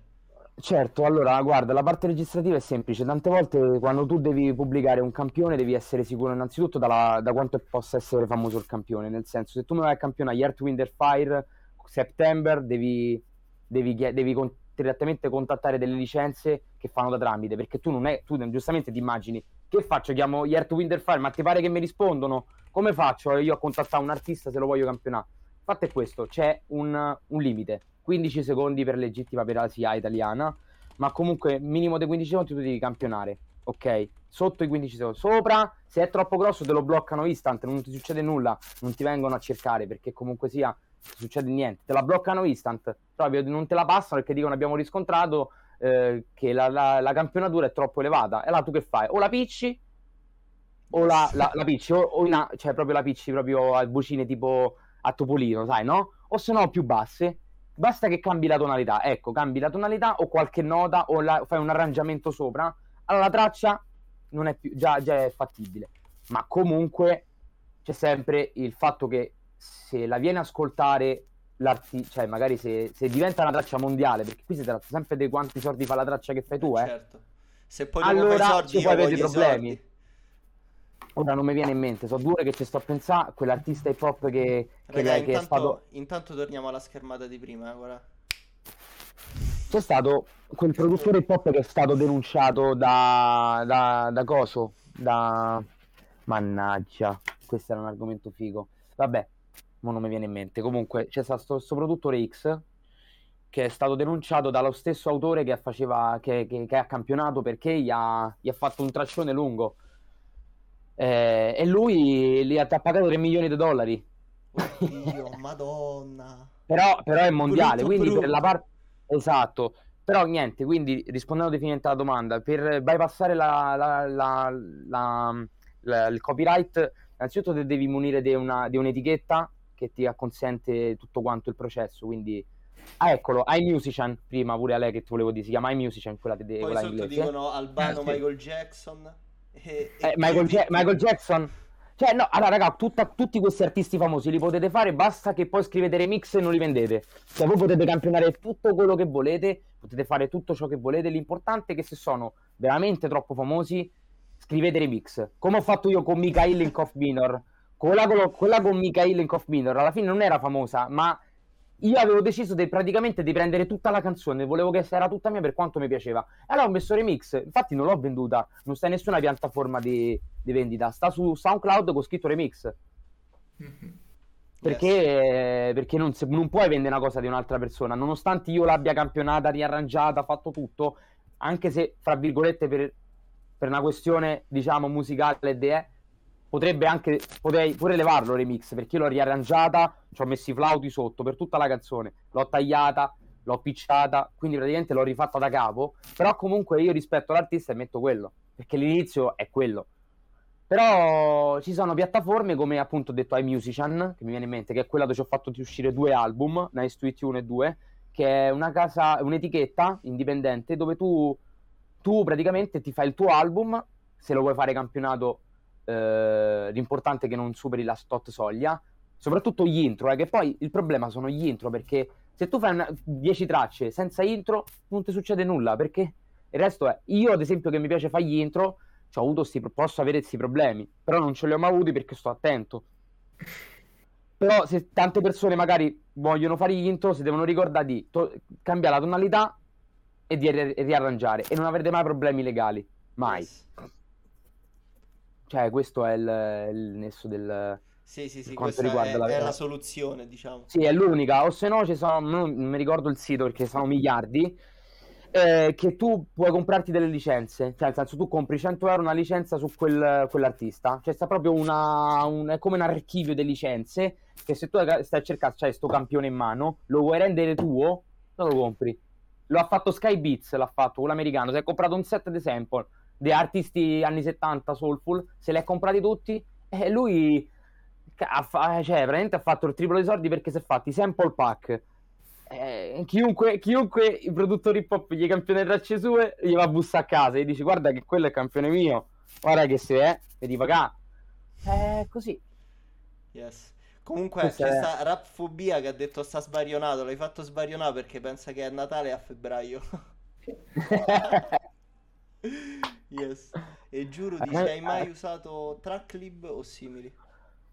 Certo, allora guarda, la parte registrativa è semplice, tante volte quando tu devi pubblicare un campione devi essere sicuro innanzitutto dalla- da quanto possa essere famoso il campione, nel senso se tu mi vai a campionare Earth, Wind Fire, September, devi, devi, devi con- direttamente contattare delle licenze che fanno da tramite, perché tu non è, tu giustamente ti immagini, che faccio? Chiamo Earth, Wind Fire, ma ti pare che mi rispondono? Come faccio io a contattare un artista se lo voglio campionare? Il fatto è questo, c'è un, un limite, 15 secondi per legittima per la SIA italiana, ma comunque minimo dei 15 secondi tu devi campionare, ok? Sotto i 15 secondi, sopra, se è troppo grosso te lo bloccano instant, non ti succede nulla, non ti vengono a cercare perché comunque sia succede niente, te la bloccano instant, proprio non te la passano perché dicono abbiamo riscontrato eh, che la, la- la campionatura è troppo elevata, e allora tu che fai? O la picci o la, la, la picci, o, o in a- cioè proprio la picci proprio a vocine tipo a Topolino, sai, no? O se no più basse, basta che cambi la tonalità, ecco, cambi la tonalità o qualche nota o la- fai un arrangiamento sopra, allora la traccia non è più, già, già è fattibile, ma comunque c'è sempre il fatto che se la viene a ascoltare l'artista, cioè magari se, se diventa una traccia mondiale, perché qui si tratta sempre di quanti soldi fa la traccia che fai tu, eh. Certo. Se poi dopo Allora, fai i soldi, ci puoi avere problemi. soldi. Ora non mi viene in mente, so due che ci sto a pensare, quell'artista hip hop che, che, Raga, che è intanto, stato... intanto torniamo alla schermata di prima, eh, guarda. C'è stato quel produttore hip hop che è stato denunciato da, da, da Coso, da... Mannaggia, questo era un argomento figo. Vabbè, mo non mi viene in mente. Comunque c'è stato questo produttore X che è stato denunciato dallo stesso autore che, faceva, che, che- che ha campionato perché gli ha, gli ha fatto un traccione lungo. Eh, e lui gli ha, pagato 3 milioni di dollari. Oddio, (laughs) madonna. Però, però è mondiale, Brutto, quindi brutto. per la parte... Esatto, però niente, quindi rispondendo definitivamente alla domanda, per bypassare la, la- la- il copyright, innanzitutto te devi munire di, una- di un'etichetta che ti consente tutto quanto il processo, quindi... Ah, eccolo, iMusician, prima pure a lei che ti volevo dire, si chiama iMusician, quella, de- Poi quella sotto inglese. dicono Albano Eh, sì. Michael Jackson. E, Eh, e Michael, chi- Ja- Michael Jackson. Cioè, no, allora, raga, tutta- tutti questi artisti famosi li potete fare, basta che poi scrivete remix e non li vendete. Cioè, voi potete campionare tutto quello che volete, potete fare tutto ciò che volete. L'importante è che se sono veramente troppo famosi, scrivete remix. Come ho fatto io con Mikhail in Cough Minor. quella con, quella con Mikhail in Cough Minor alla fine non era famosa, ma io avevo deciso di, praticamente di prendere tutta la canzone, volevo che era tutta mia per quanto mi piaceva. E allora ho messo remix, infatti non l'ho venduta, non sta in nessuna piattaforma di, di vendita, sta su SoundCloud con scritto remix. Mhm. Perché, perché non, se- non puoi vendere una cosa di un'altra persona, nonostante io l'abbia campionata, riarrangiata, fatto tutto, anche se, fra virgolette, per, per una questione, diciamo, musicale ed è, potrebbe anche, potrei pure levarlo remix, perché io l'ho riarrangiata, ci ho messo i flauti sotto per tutta la canzone, l'ho tagliata, l'ho picciata, quindi praticamente l'ho rifatta da capo, però comunque io rispetto l'artista e metto quello, perché l'inizio è quello. Però ci sono piattaforme come appunto ho detto iMusician, che mi viene in mente, che è quella dove ci ho fatto uscire due album, Nice to It 1 e 2, che è una casa, un'etichetta indipendente dove tu, tu praticamente ti fai il tuo album, se lo vuoi fare campionato, eh, l'importante è che non superi la tot soglia, soprattutto gli intro, eh, che poi il problema sono gli intro, perché se tu fai 10 tracce senza intro non ti succede nulla, perché il resto è, io ad esempio che mi piace fare gli intro, sti, posso avere questi problemi, però non ce li ho mai avuti perché sto attento. Però se tante persone magari vogliono fare gli intro, si devono ricordare di to- cambiare la tonalità e di ri- riarrangiare e non avrete mai problemi legali, mai. Cioè questo è il, il nesso del... Sì, sì, sì, questa riguarda è, la- è la soluzione, diciamo. Sì, è l'unica, o se no ci sono, non mi ricordo il sito perché sono miliardi, eh, che tu puoi comprarti delle licenze, cioè nel senso tu compri 100 euro una licenza su quel- quell'artista, cioè sta proprio una, un- è come un archivio di licenze che se tu stai a cercare, c'hai sto campione in mano, lo vuoi rendere tuo, non lo compri. Lo ha fatto Sky Beats, l'ha fatto, quello americano, si è comprato un set di sample di artisti anni 70 soulful, se li ha comprati tutti e lui ha, fa- cioè, veramente ha fatto il triplo di soldi perché si è fatti sample pack. Eh, chiunque, chiunque i produttori hip hop gli campione tracce sue gli va a bussare a casa e dici guarda che quello è campione mio guarda che se è vedi pagà è così Yes. Comunque Questa c'è sta Rapfobia che ha detto sta sbarionato, l'hai fatto sbarionare perché pensa che è Natale a febbraio. (laughs) (laughs) Yes. E giuro Eh, dice, hai eh. mai usato Tracklib o simili?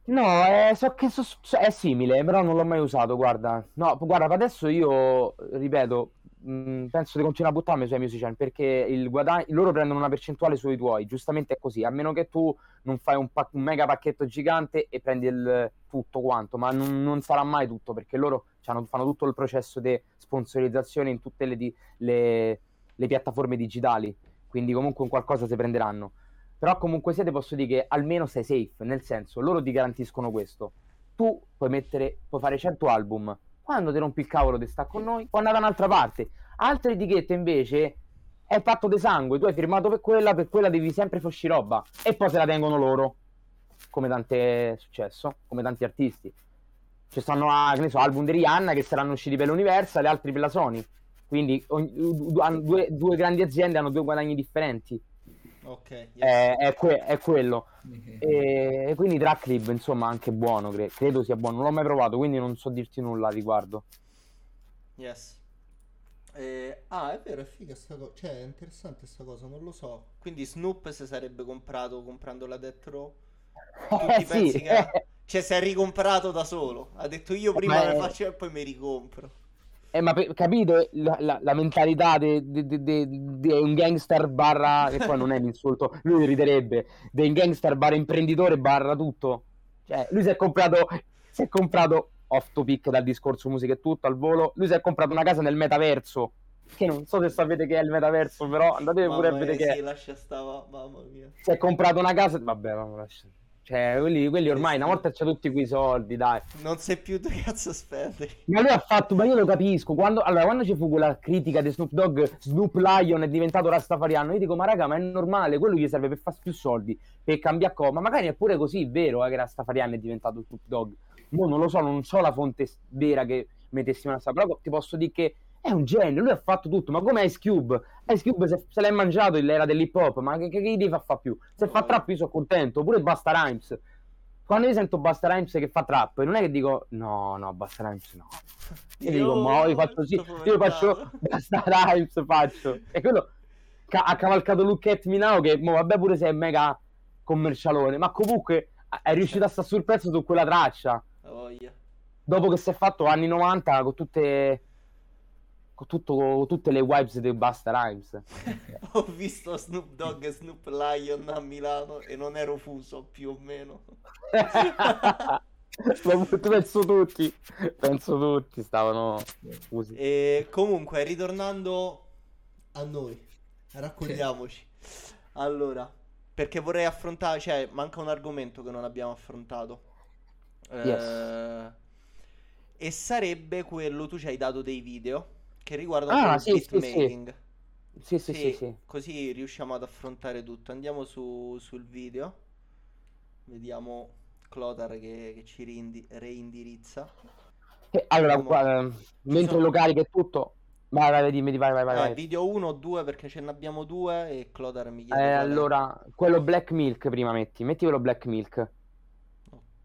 No, eh, so che so- so- è simile, però non l'ho mai usato, guarda. No, guarda, adesso io, ripeto, mh, penso di continuare a buttarmi sui musician perché il guadagno, loro prendono una percentuale sui tuoi, giustamente è così, a meno che tu non fai un, pac- un mega pacchetto gigante e prendi il tutto quanto, ma non, non sarà mai tutto perché loro c'hanno- fanno tutto il processo di sponsorizzazione in tutte le, di- le- le piattaforme digitali, quindi comunque un qualcosa si prenderanno. Però comunque sia ti posso dire che almeno sei safe, nel senso, loro ti garantiscono questo. Tu puoi mettere, puoi fare 100 album, quando ti rompi il cavolo di sta con noi, puoi andare da un'altra parte. Altre etichette invece è patto di sangue, tu hai firmato per quella, per quella devi sempre fosci roba e poi se la tengono loro, come tante è successo, come tanti artisti. Ci stanno a, che ne so, album di Rihanna che saranno usciti per l'Universal e altri per la Sony. Quindi ogni- due, due grandi aziende hanno due guadagni differenti. Ok, yes. È, è que- è quello. Mhm. E, e quindi Tracklib, insomma, anche buono, cre- credo sia buono. Non l'ho mai provato, quindi non so dirti nulla a riguardo. Yes. Eh, ah, è vero, è figa sta cosa. Cioè, è interessante sta cosa, non lo so. Quindi Snoop si sarebbe comprato comprando la Death Row. Tu Eh, ti pensi sì, che... (laughs) Cioè, si è ricomprato da solo. Ha detto io prima Ma le è- faccio e poi mi ricompro. Eh, ma per- capito la, la- la mentalità di un gangster barra, che poi non è un insulto, lui riderebbe, di un gangster barra imprenditore barra tutto. Cioè, lui si è comprato, si è comprato, off topic dal discorso musica e tutto, al volo, lui si è comprato una casa nel metaverso, che non so se sapete che è il metaverso, però andate pure a Mamma vedere mia, che sì, lascia stava, mamma mia. Si è comprato una casa, vabbè, ma lascia- Cioè, quelli, quelli ormai una volta c'ha tutti quei soldi, dai. Non sai più che cazzo spendere. Ma lui ha fatto, ma io lo capisco. Quando, allora, quando ci fu quella critica di Snoop Dogg, Snoop Lion è diventato Rastafariano. Io dico, ma raga, ma è normale, quello gli serve per fare più soldi, per cambiare co. Ma magari è pure così, vero, eh, che Rastafariano è diventato Snoop Dogg. Mo non lo so, non so la fonte vera che mettessimo a però ti posso dire che è un genio, lui ha fatto tutto, ma come Ice Cube? Ice Cube se, se l'è mangiato l'era dell'hip hop, ma che, che, gli devi fare più? Se fa trap io sono contento, pure Basta Rhymes. Quando io sento Basta Rhymes che fa trap, non è che dico no, no, Basta Rhymes no. Io dico, ma io faccio sto io faccio. (laughs) Basta Rhymes faccio. E quello ca- ha cavalcato Look at Me Now che mo, vabbè pure se è mega commercialone, ma comunque è riuscito a stare sul pezzo su quella traccia. La voglia. Dopo che si è fatto anni 90 con tutte. Con, tutto, con tutte le vibes dei Basta Rhymes. (laughs) Ho visto Snoop Dogg e Snoop Lion a Milano e non ero fuso più o meno. (laughs) penso tutti. Penso tutti stavano fusi. E comunque, ritornando a noi, raccontiamoci. Allora, perché vorrei affrontare, cioè, manca un argomento che non abbiamo affrontato. Eh, e sarebbe quello, tu ci hai dato dei video che riguardano Ah, il sì, sì, sì. beatmaking. Sì, sì, sì, sì. Così riusciamo ad affrontare tutto. Andiamo su- sul video. Vediamo Clotar che, che ci reindi- reindirizza. Eh, allora, Vediamo. qua, eh, mentre sono- lo carica e tutto. Vai, vai, dimmi, vai, vai, vai. Eh, video 1 o 2 perché ce ne abbiamo due e Clotar mi Eh, chiede è. allora, quello Black Milk prima metti. Metti quello Black Milk.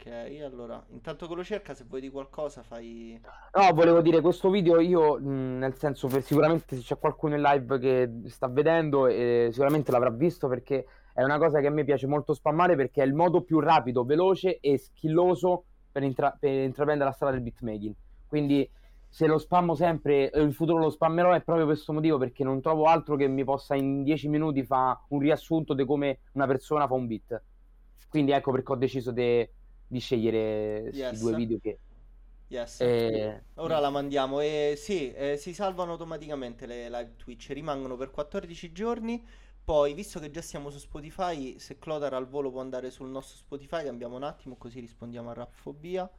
Ok, allora, intanto che lo cerca, se vuoi di qualcosa fai... No, volevo dire, questo video io, nel senso, per sicuramente se c'è qualcuno in live che sta vedendo, eh, sicuramente l'avrà visto perché è una cosa che a me piace molto spammare perché è il modo più rapido, veloce e skilloso per, intra- per intraprendere la strada del beatmaking. Quindi se lo spammo sempre, e in futuro lo spammerò è proprio per questo motivo perché non trovo altro che mi possa in 10 minuti fare un riassunto di come una persona fa un beat. Quindi ecco perché ho deciso de- di scegliere Yes. due video che... Yes. eh, Ora la mandiamo e sì, eh, si salvano automaticamente le live Twitch, rimangono per 14 giorni. Poi, visto che già siamo su Spotify, se Clotar al volo può andare sul nostro Spotify, cambiamo un attimo così rispondiamo a Rapfobia.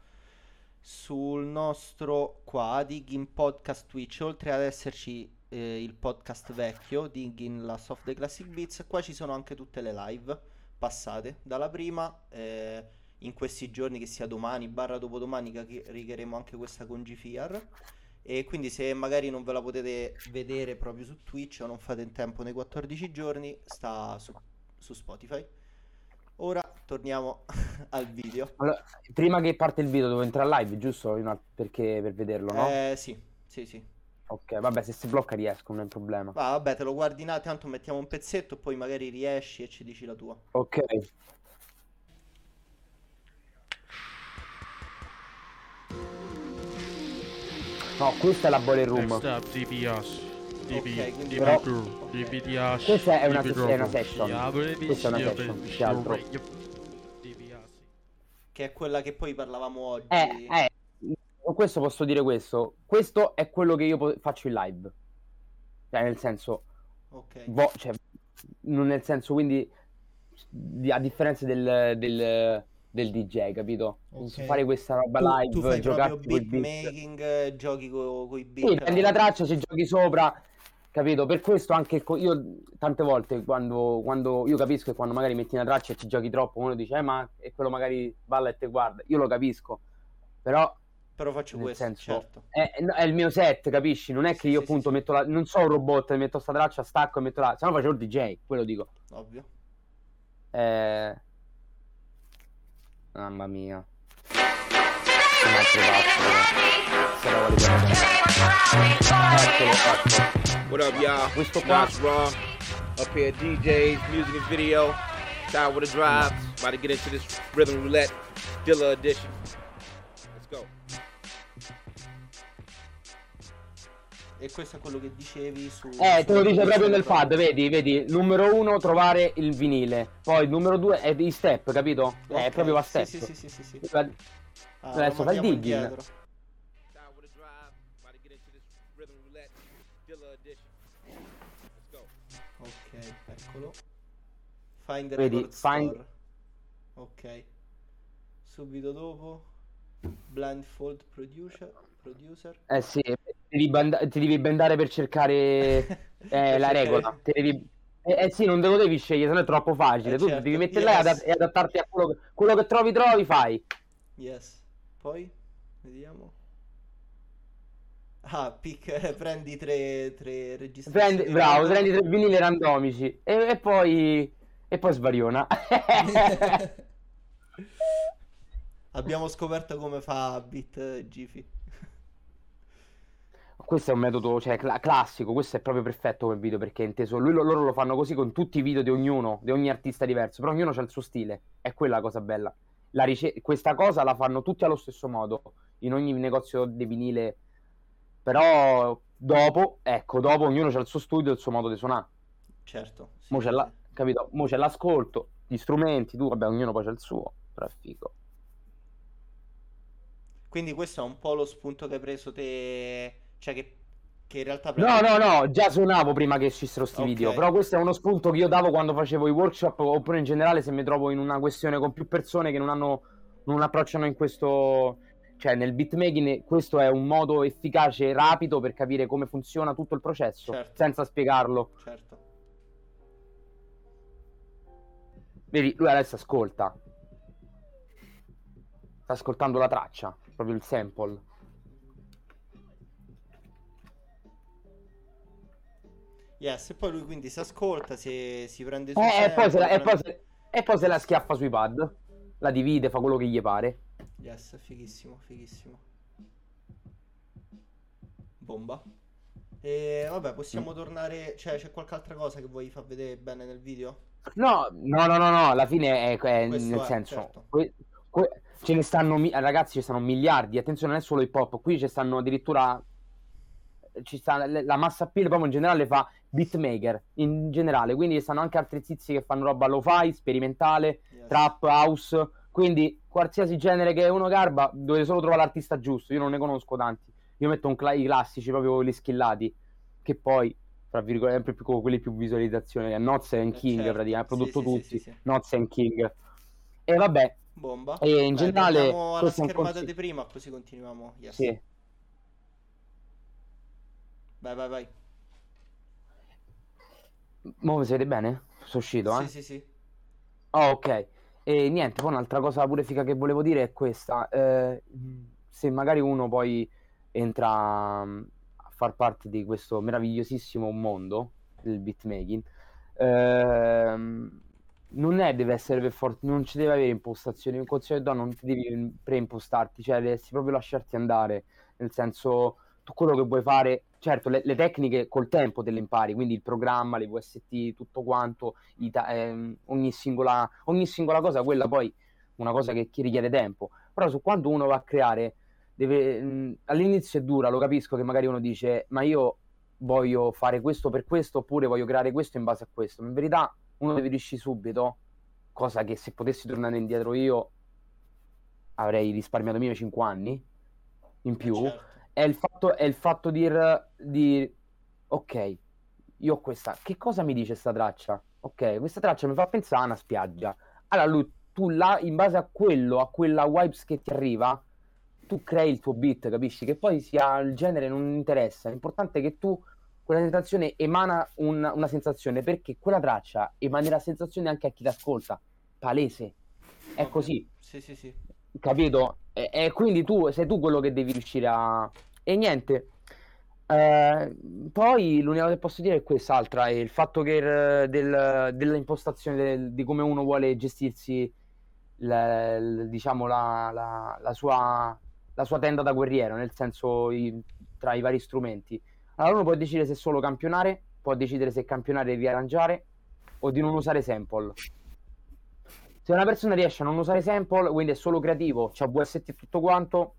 Sul nostro qua, Diggin Podcast Twitch, oltre ad esserci eh, il podcast vecchio, Diggin Last of the Classic Beats, qua ci sono anche tutte le live passate. Dalla prima, eh, in questi giorni, che sia domani, barra dopodomani, che caricheremo anche questa con GFR. E quindi se magari non ve la potete vedere proprio su Twitch o non fate in tempo nei 14 giorni, sta su, su Spotify. Ora torniamo (laughs) al video. Allora, prima che parte il video devo entrare live, giusto? Perché per vederlo, no? Eh sì, sì, sì. Ok, vabbè, se si blocca riesco, non è un problema. Va, vabbè, te lo guardi in tanto mettiamo un pezzetto, poi magari riesci e ci dici la tua. Ok. No, questa è la boiler room. Next up, DBS. DB, DB Però- Crew, DBDS. Questa è una- DB è una Crew. session. Questa è una session, più che altro. Che è quella che poi parlavamo oggi. Eh, eh, con questo posso dire questo. Questo è quello che io po- faccio in live. Cioè, nel senso, Ok. vo- cioè, non nel senso, quindi, di- a differenza del, del, del DJ, capito? Ok. Fare questa roba Tu, live, tu fai coi beat. beatmaking, eh, giochi con i beat. Sì, prendi la traccia, ci giochi sopra, capito? Per questo anche co- io tante volte quando, quando io capisco che quando magari metti una traccia e ci giochi troppo, uno dice, eh, ma e quello magari balla e te guarda. Io lo capisco, però Però faccio nel questo, senso certo. è, è il mio set, capisci? Non è che Sì, io sì, appunto sì, sì. metto la, non so un robot, metto sta traccia, stacco e metto la, se no facevo il DJ, quello dico. Ovvio. Eh... Mamma mia. Un altro pazzo. Se la vuole bene. Eccolo, ecco. What up, y'all? Questo qua Nas Raw, up here, DJs, music and video. Shout with a drive. About to get into this rhythm roulette Dilla edition. E questo è quello che dicevi su... Eh, te lo dice proprio nel pad, vedi, vedi, numero uno trovare il vinile, poi numero due è i step, capito? Eh, Ok, proprio va sì, step. sì, sì, sì, sì, sì. Ah, lo Adesso fai mandiamo digging. Ok, eccolo. Find the Vedi, find-. Ok. Subito dopo. Blindfold producer. Producer. Eh sì, ti devi, band- ti devi bendare per cercare (laughs) eh, la regola. Devi- Eh, eh sì, non te lo devi scegliere, sennò è troppo facile. Eh, tu certo, devi mettere là e yes. adat- e adattarti a quello che, quello che trovi, trovi, fai. Yes. Poi, vediamo. Ah, pick, eh, prendi tre, tre registrazioni. Prendi, bravo, prendi tre vinili randomici e, e poi e poi svariona. (laughs) Abbiamo scoperto come fa Bit Gifi. Questo è un metodo, cioè, cla- classico, questo è proprio perfetto come video perché è inteso, lui, lo- loro lo fanno così con tutti i video di ognuno, di ogni artista diverso, però ognuno ha il suo stile, è quella la cosa bella. la rice- questa cosa la fanno tutti allo stesso modo, in ogni negozio di vinile, però dopo, ecco, dopo ognuno ha il suo studio e il suo modo di suonare. Certo. sì, Mo c'è, la- capito? Mo c'è l'ascolto, gli strumenti, tu, vabbè, ognuno poi c'ha il suo, però è figo. Quindi questo è un po' lo spunto che hai preso te, cioè che, che in realtà No, prendi- no, no, già suonavo prima che uscissero sti Ok. video, però questo è uno spunto che io davo quando facevo i workshop oppure in generale se mi trovo in una questione con più persone che non hanno, non approcciano in questo, cioè nel beatmaking questo è un modo efficace e rapido per capire come funziona tutto il processo, Certo. senza spiegarlo. Certo. Vedi, lui adesso ascolta. Sta ascoltando la traccia, proprio il sample. Yes, e poi lui quindi si ascolta, si, si prende sul Eh, e, poi se la, e poi se- e poi se la schiaffa sui pad, la divide, fa quello che gli pare. Yes, fighissimo, fighissimo. Bomba. E vabbè, Mm. possiamo tornare, cioè c'è qualche altra cosa che vuoi far vedere bene nel video? No, no, no, no, no, alla fine è, è nel è, senso, certo. que- que- ce ne stanno, ragazzi, ci stanno miliardi, attenzione, non è solo hip hop, qui ci stanno addirittura, ci sta, la massa appeal proprio in generale fa beatmaker, in generale, quindi ci stanno anche altri tizi che fanno roba lo-fi, sperimentale, Yes. trap, house, quindi qualsiasi genere che uno garba, dovete solo trovare l'artista giusto, io non ne conosco tanti, io metto un cla- i classici, proprio gli skillati, che poi, tra virgolette, sempre più quelli più visualizzazioni, Noz and Eh, King certo. praticamente, ha Sì, prodotto sì, sì, tutti, sì, sì. Noz and King, e vabbè, Bomba. e in Dai, generale, alla schermata consiglio. di prima, così continuiamo. Yes. sì. Vai, vai, vai. Mo mi siete bene? Sono uscito, eh? Sì, sì, sì. Ah, ok. E niente, poi un'altra cosa pure figa che volevo dire è questa. eh, se magari uno poi entra mm, a far parte di questo meravigliosissimo mondo del beatmaking, ehm, non è, deve essere per forza, non ci deve avere impostazioni. Un consiglio non ti devi preimpostarti, cioè dovresti proprio lasciarti andare. Nel senso, tu quello che vuoi fare, certo, le, le tecniche col tempo te le impari, quindi il programma, le VST, tutto quanto, ta- ehm, ogni singola, ogni singola cosa, quella poi una cosa che chi richiede tempo. Però su quando uno va a creare, deve, mh, all'inizio è dura, lo capisco che magari uno dice, ma io voglio fare questo per questo, oppure voglio creare questo in base a questo. Ma in verità uno deve riuscire subito, cosa che se potessi tornare indietro io avrei risparmiato miei 5 anni in più Certo. È il fatto, è il fatto di, di ok, io ho questa, che cosa mi dice sta traccia? Ok, questa traccia mi fa pensare a una spiaggia. Allora lui, tu là, in base a quello, a quella vibes che ti arriva, tu crei il tuo beat, capisci? Che poi sia il genere non interessa, l'importante è che tu quella sensazione emana un- una sensazione, perché quella traccia emanerà sensazione anche a chi l'ascolta, palese, è così Sì, sì, sì. capito? E, e quindi tu sei tu quello che devi riuscire a. E niente. Eh, poi l'unica cosa che posso dire è quest'altra: è il fatto che del- dell'impostazione del- di come uno vuole gestirsi, la- il- diciamo, la, la- la sua, la sua tenda da guerriero, nel senso i- tra i vari strumenti. Allora uno può decidere se solo campionare, può decidere se campionare e riarrangiare o di non usare sample. Se una persona riesce a non usare sample, quindi è solo creativo, c'ha VST e tutto quanto,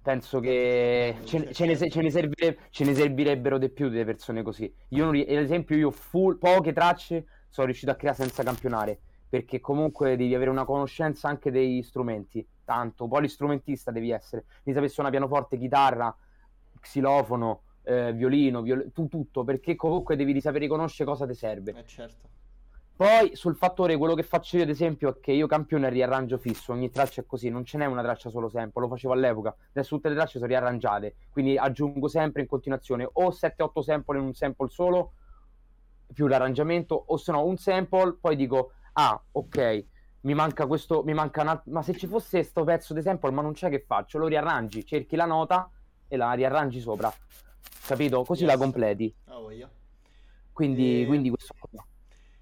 penso che ce, ce ne, ce ne servire- ce ne servirebbero di più delle persone così. Io, non ad esempio, io full, poche tracce sono riuscito a creare senza campionare, perché comunque devi avere una conoscenza anche dei strumenti, tanto, polistrumentista devi essere, devi sapere suonare pianoforte, chitarra, xilofono, eh, violino, viol- tu tutto, perché comunque devi sapere riconoscere cosa ti serve. Eh, certo. Poi sul fattore, quello che faccio io, ad esempio, è che io campione riarrangio fisso, ogni traccia è così, non ce n'è una traccia solo sempre, lo facevo all'epoca, adesso tutte le tracce sono riarrangiate, quindi aggiungo sempre in continuazione o 7-8 sample in un sample solo, più l'arrangiamento, o se no un sample, poi dico, ah, ok, mi manca questo, mi manca un alt- ma se ci fosse sto pezzo di sample, ma non c'è che faccio, lo riarrangi, cerchi la nota e la riarrangi sopra, capito? Così Yes. la completi, Ah, voglia. quindi, E- quindi questo qua.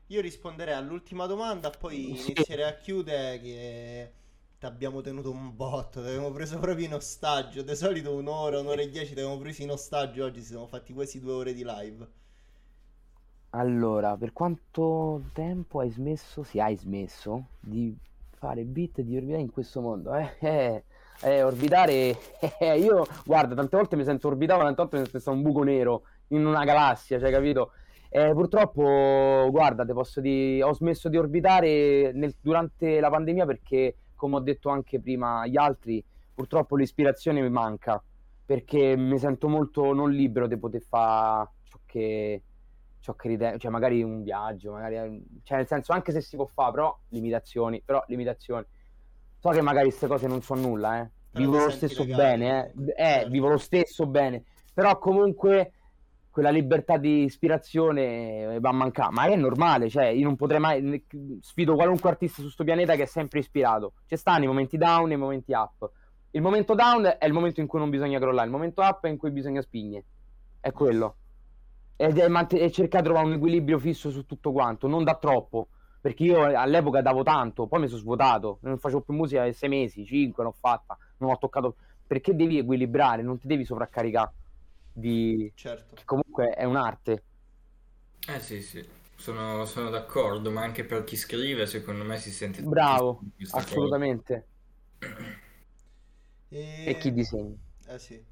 Io risponderei all'ultima domanda, poi Sì. inizierei a chiudere che ti abbiamo tenuto un botto, ti abbiamo preso proprio in ostaggio. Di solito un'ora, un'ora e dieci ti abbiamo preso in ostaggio, oggi ci siamo fatti quasi due ore di live. Allora, per quanto tempo hai smesso, sì, hai smesso di fare beat e di orbitare in questo mondo? Eh, (laughs) eh, eh, orbitare, eh, io, guarda, tante volte mi sento orbitato, tante volte mi sento un buco nero in una galassia, cioè, capito? Eh, purtroppo, guarda, te posso dire, ho smesso di orbitare nel- durante la pandemia perché, come ho detto anche prima agli altri, purtroppo l'ispirazione mi manca, perché mi sento molto non libero di poter fare ciò che ciò che ritengo, cioè magari un viaggio, magari, cioè nel senso anche se si può fare, però limitazioni, però limitazioni. So che magari queste cose non so nulla, eh. Vivo lo stesso legale, bene, eh. Eh, vivo lo stesso bene, però comunque quella libertà di ispirazione va a mancare, ma è normale, cioè io non potrei mai, sfido qualunque artista su sto pianeta che è sempre ispirato. Ci stanno i momenti down e i momenti up. Il momento down è il momento in cui non bisogna crollare, il momento up è in cui bisogna spingere. È quello. Ed è, mant- cercare di trovare un equilibrio fisso su tutto quanto, non da troppo. Perché io all'epoca davo tanto, poi mi sono svuotato, non facevo più musica per sei mesi, cinque l'ho fatta, non ho toccato. Perché devi equilibrare, non ti devi sovraccaricare di... Certo. che comunque è un'arte. Eh sì, sì, sono, sono d'accordo, ma anche per chi scrive, secondo me si sente Bravo, assolutamente. E... E chi disegna? Eh sì.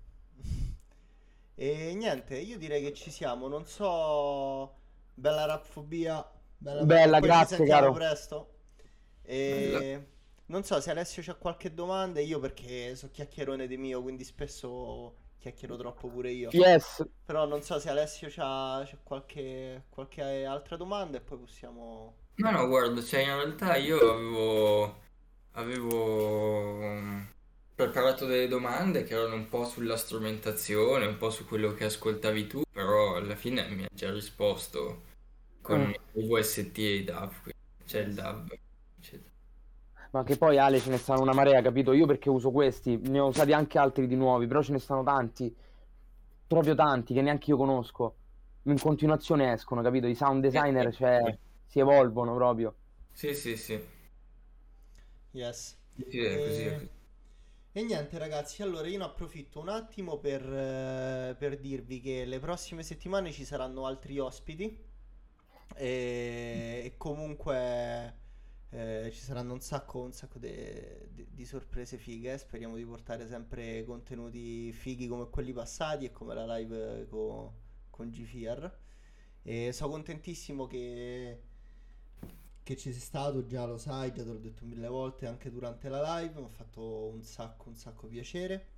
E niente, io direi che ci siamo. Non so. Bella rapfobia. Bella, Bella, grazie, ci sentiamo caro. presto. E non so se Alessio c'ha qualche domanda. Io perché so chiacchierone di mio, quindi spesso chiacchiero troppo pure io. Yes, Però non so se Alessio c'ha, c'ha qualche, qualche altra domanda e poi possiamo. No, no, guarda, cioè in realtà io avevo, avevo mm, preparato delle domande che erano un po' sulla strumentazione, un po' su quello che ascoltavi tu, però alla fine mi ha già risposto con Mm. i VST e i DAV, quindi c'è il DAV, eccetera. Ma che poi Ale ce ne stanno una marea, capito? Io perché uso questi, ne ho usati anche altri di nuovi, però ce ne stanno tanti, proprio tanti che neanche io conosco. In continuazione escono, capito? I sound designer, cioè, si evolvono proprio. Sì, sì, sì, Yes. sì, è così, è così. E niente ragazzi, allora io ne approfitto un attimo per, eh, per dirvi che le prossime settimane ci saranno altri ospiti e, e comunque eh, ci saranno un sacco, un sacco de- de- di sorprese fighe. Speriamo di portare sempre contenuti fighi come quelli passati e come la live co- con GFR. E sono contentissimo che, che ci sei stato, già lo sai, già te l'ho detto mille volte anche durante la live, mi ha fatto un sacco, un sacco piacere.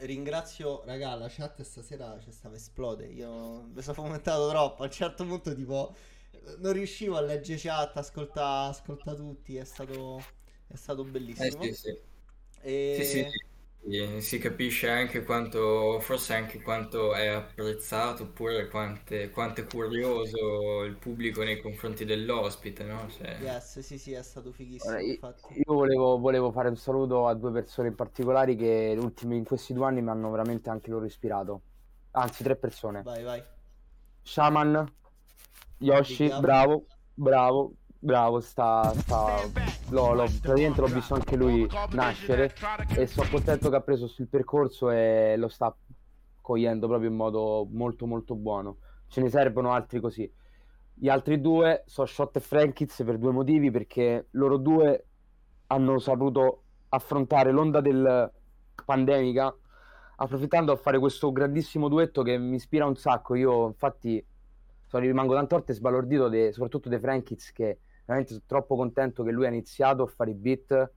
Ringrazio, raga, la chat stasera ci stava esplode, io mi sono fomentato troppo, a un certo punto tipo non riuscivo a leggere chat, ascolta, ascolta tutti, è stato, è stato Eh bellissimo. sì, sì. E... Sì, sì, sì, si capisce anche quanto, forse anche quanto è apprezzato, oppure quante- quanto è curioso il pubblico nei confronti dell'ospite, no? Cioè, Yes, sì, sì, è stato fighissimo, Ora, io, infatti. io volevo, volevo fare un saluto a due persone in particolari che in questi due anni mi hanno veramente anche loro ispirato. Anzi, tre persone. Vai, vai. Shaman, Yoshi, bravo, bravo, bravo, sta, sta, l'ho, l'ho- praticamente l'ho visto anche lui nascere e sono contento che ha preso sul percorso e lo sta cogliendo proprio in modo molto molto buono. Ce ne servono altri così. Gli altri due sono Shot e Frankiz per due motivi, perché loro due hanno saputo affrontare l'onda del pandemica approfittando a fare questo grandissimo duetto che mi ispira un sacco. Io infatti sono, rimango tante volte sbalordito de- soprattutto dei Frankiz che veramente sono troppo contento che lui ha iniziato a fare i beat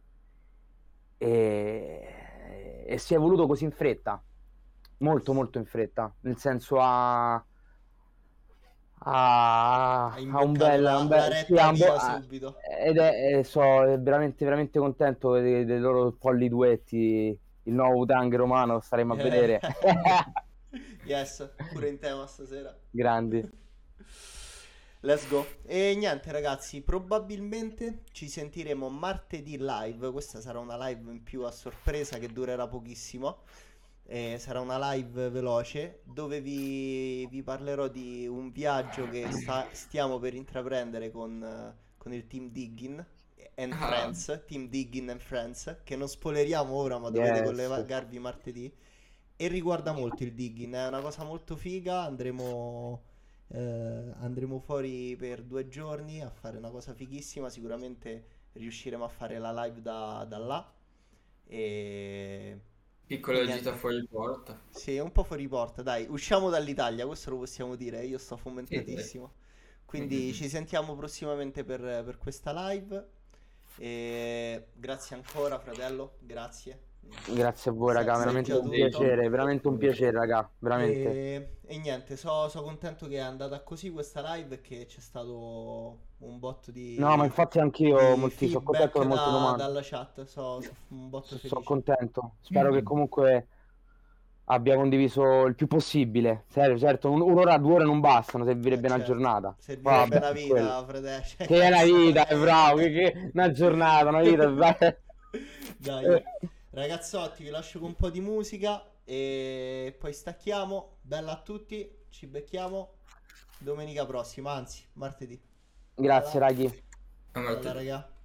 e, e si è evoluto così in fretta, molto molto in fretta, nel senso ha, ha, Ha un bel, la, un bel- sì, un subito. ed è, e so veramente veramente contento dei, dei loro folli duetti, il nuovo Tang romano, staremo a vedere. (laughs) Yes, pure in tema stasera. Grandi. Let's go. E niente ragazzi, probabilmente ci sentiremo martedì live. Questa sarà una live in più a sorpresa che durerà pochissimo. E sarà una live veloce dove vi, vi parlerò di un viaggio che sta- stiamo per intraprendere con, eh, con il team Diggin and Ah. Friends. Team Diggin and Friends, che non spoileriamo ora, ma dovete Yes. collegarvi martedì. E riguarda molto il digging, è una cosa molto figa. Andremo Eh, andremo fuori per due giorni a fare una cosa fighissima. Sicuramente riusciremo a fare la live da, da là. E Piccola gita fuori porta. sì, è un po' fuori porta, dai, usciamo dall'Italia, questo lo possiamo dire, io sto fomentatissimo. Quindi Mhm. ci sentiamo prossimamente per, per questa live. E grazie ancora, fratello, grazie. Grazie a voi, raga, veramente un piacere, veramente un piacere, raga, veramente. E, e niente, sono contento che è andata così questa live e che c'è stato un botto di, No, ma infatti anch'io molti, sono contento per molte da- domande. dalla chat, so, so un botto Sono felice. contento. Spero Mhm. che comunque abbia condiviso il più possibile. Serio, certo, un- un'ora, due ore non bastano, servirebbe Eh, una certo. giornata. Servirebbe Vabbè, una vita, quello. fratello. cioè, Che è una vita, è (laughs) bravo, che, che- una giornata, una vita. (laughs) dai. Dai, ragazzotti, vi lascio con un po' di musica e poi stacchiamo. Bella a tutti, ci becchiamo domenica prossima, anzi, martedì. Grazie, raghi. A Bella, martedì. raga.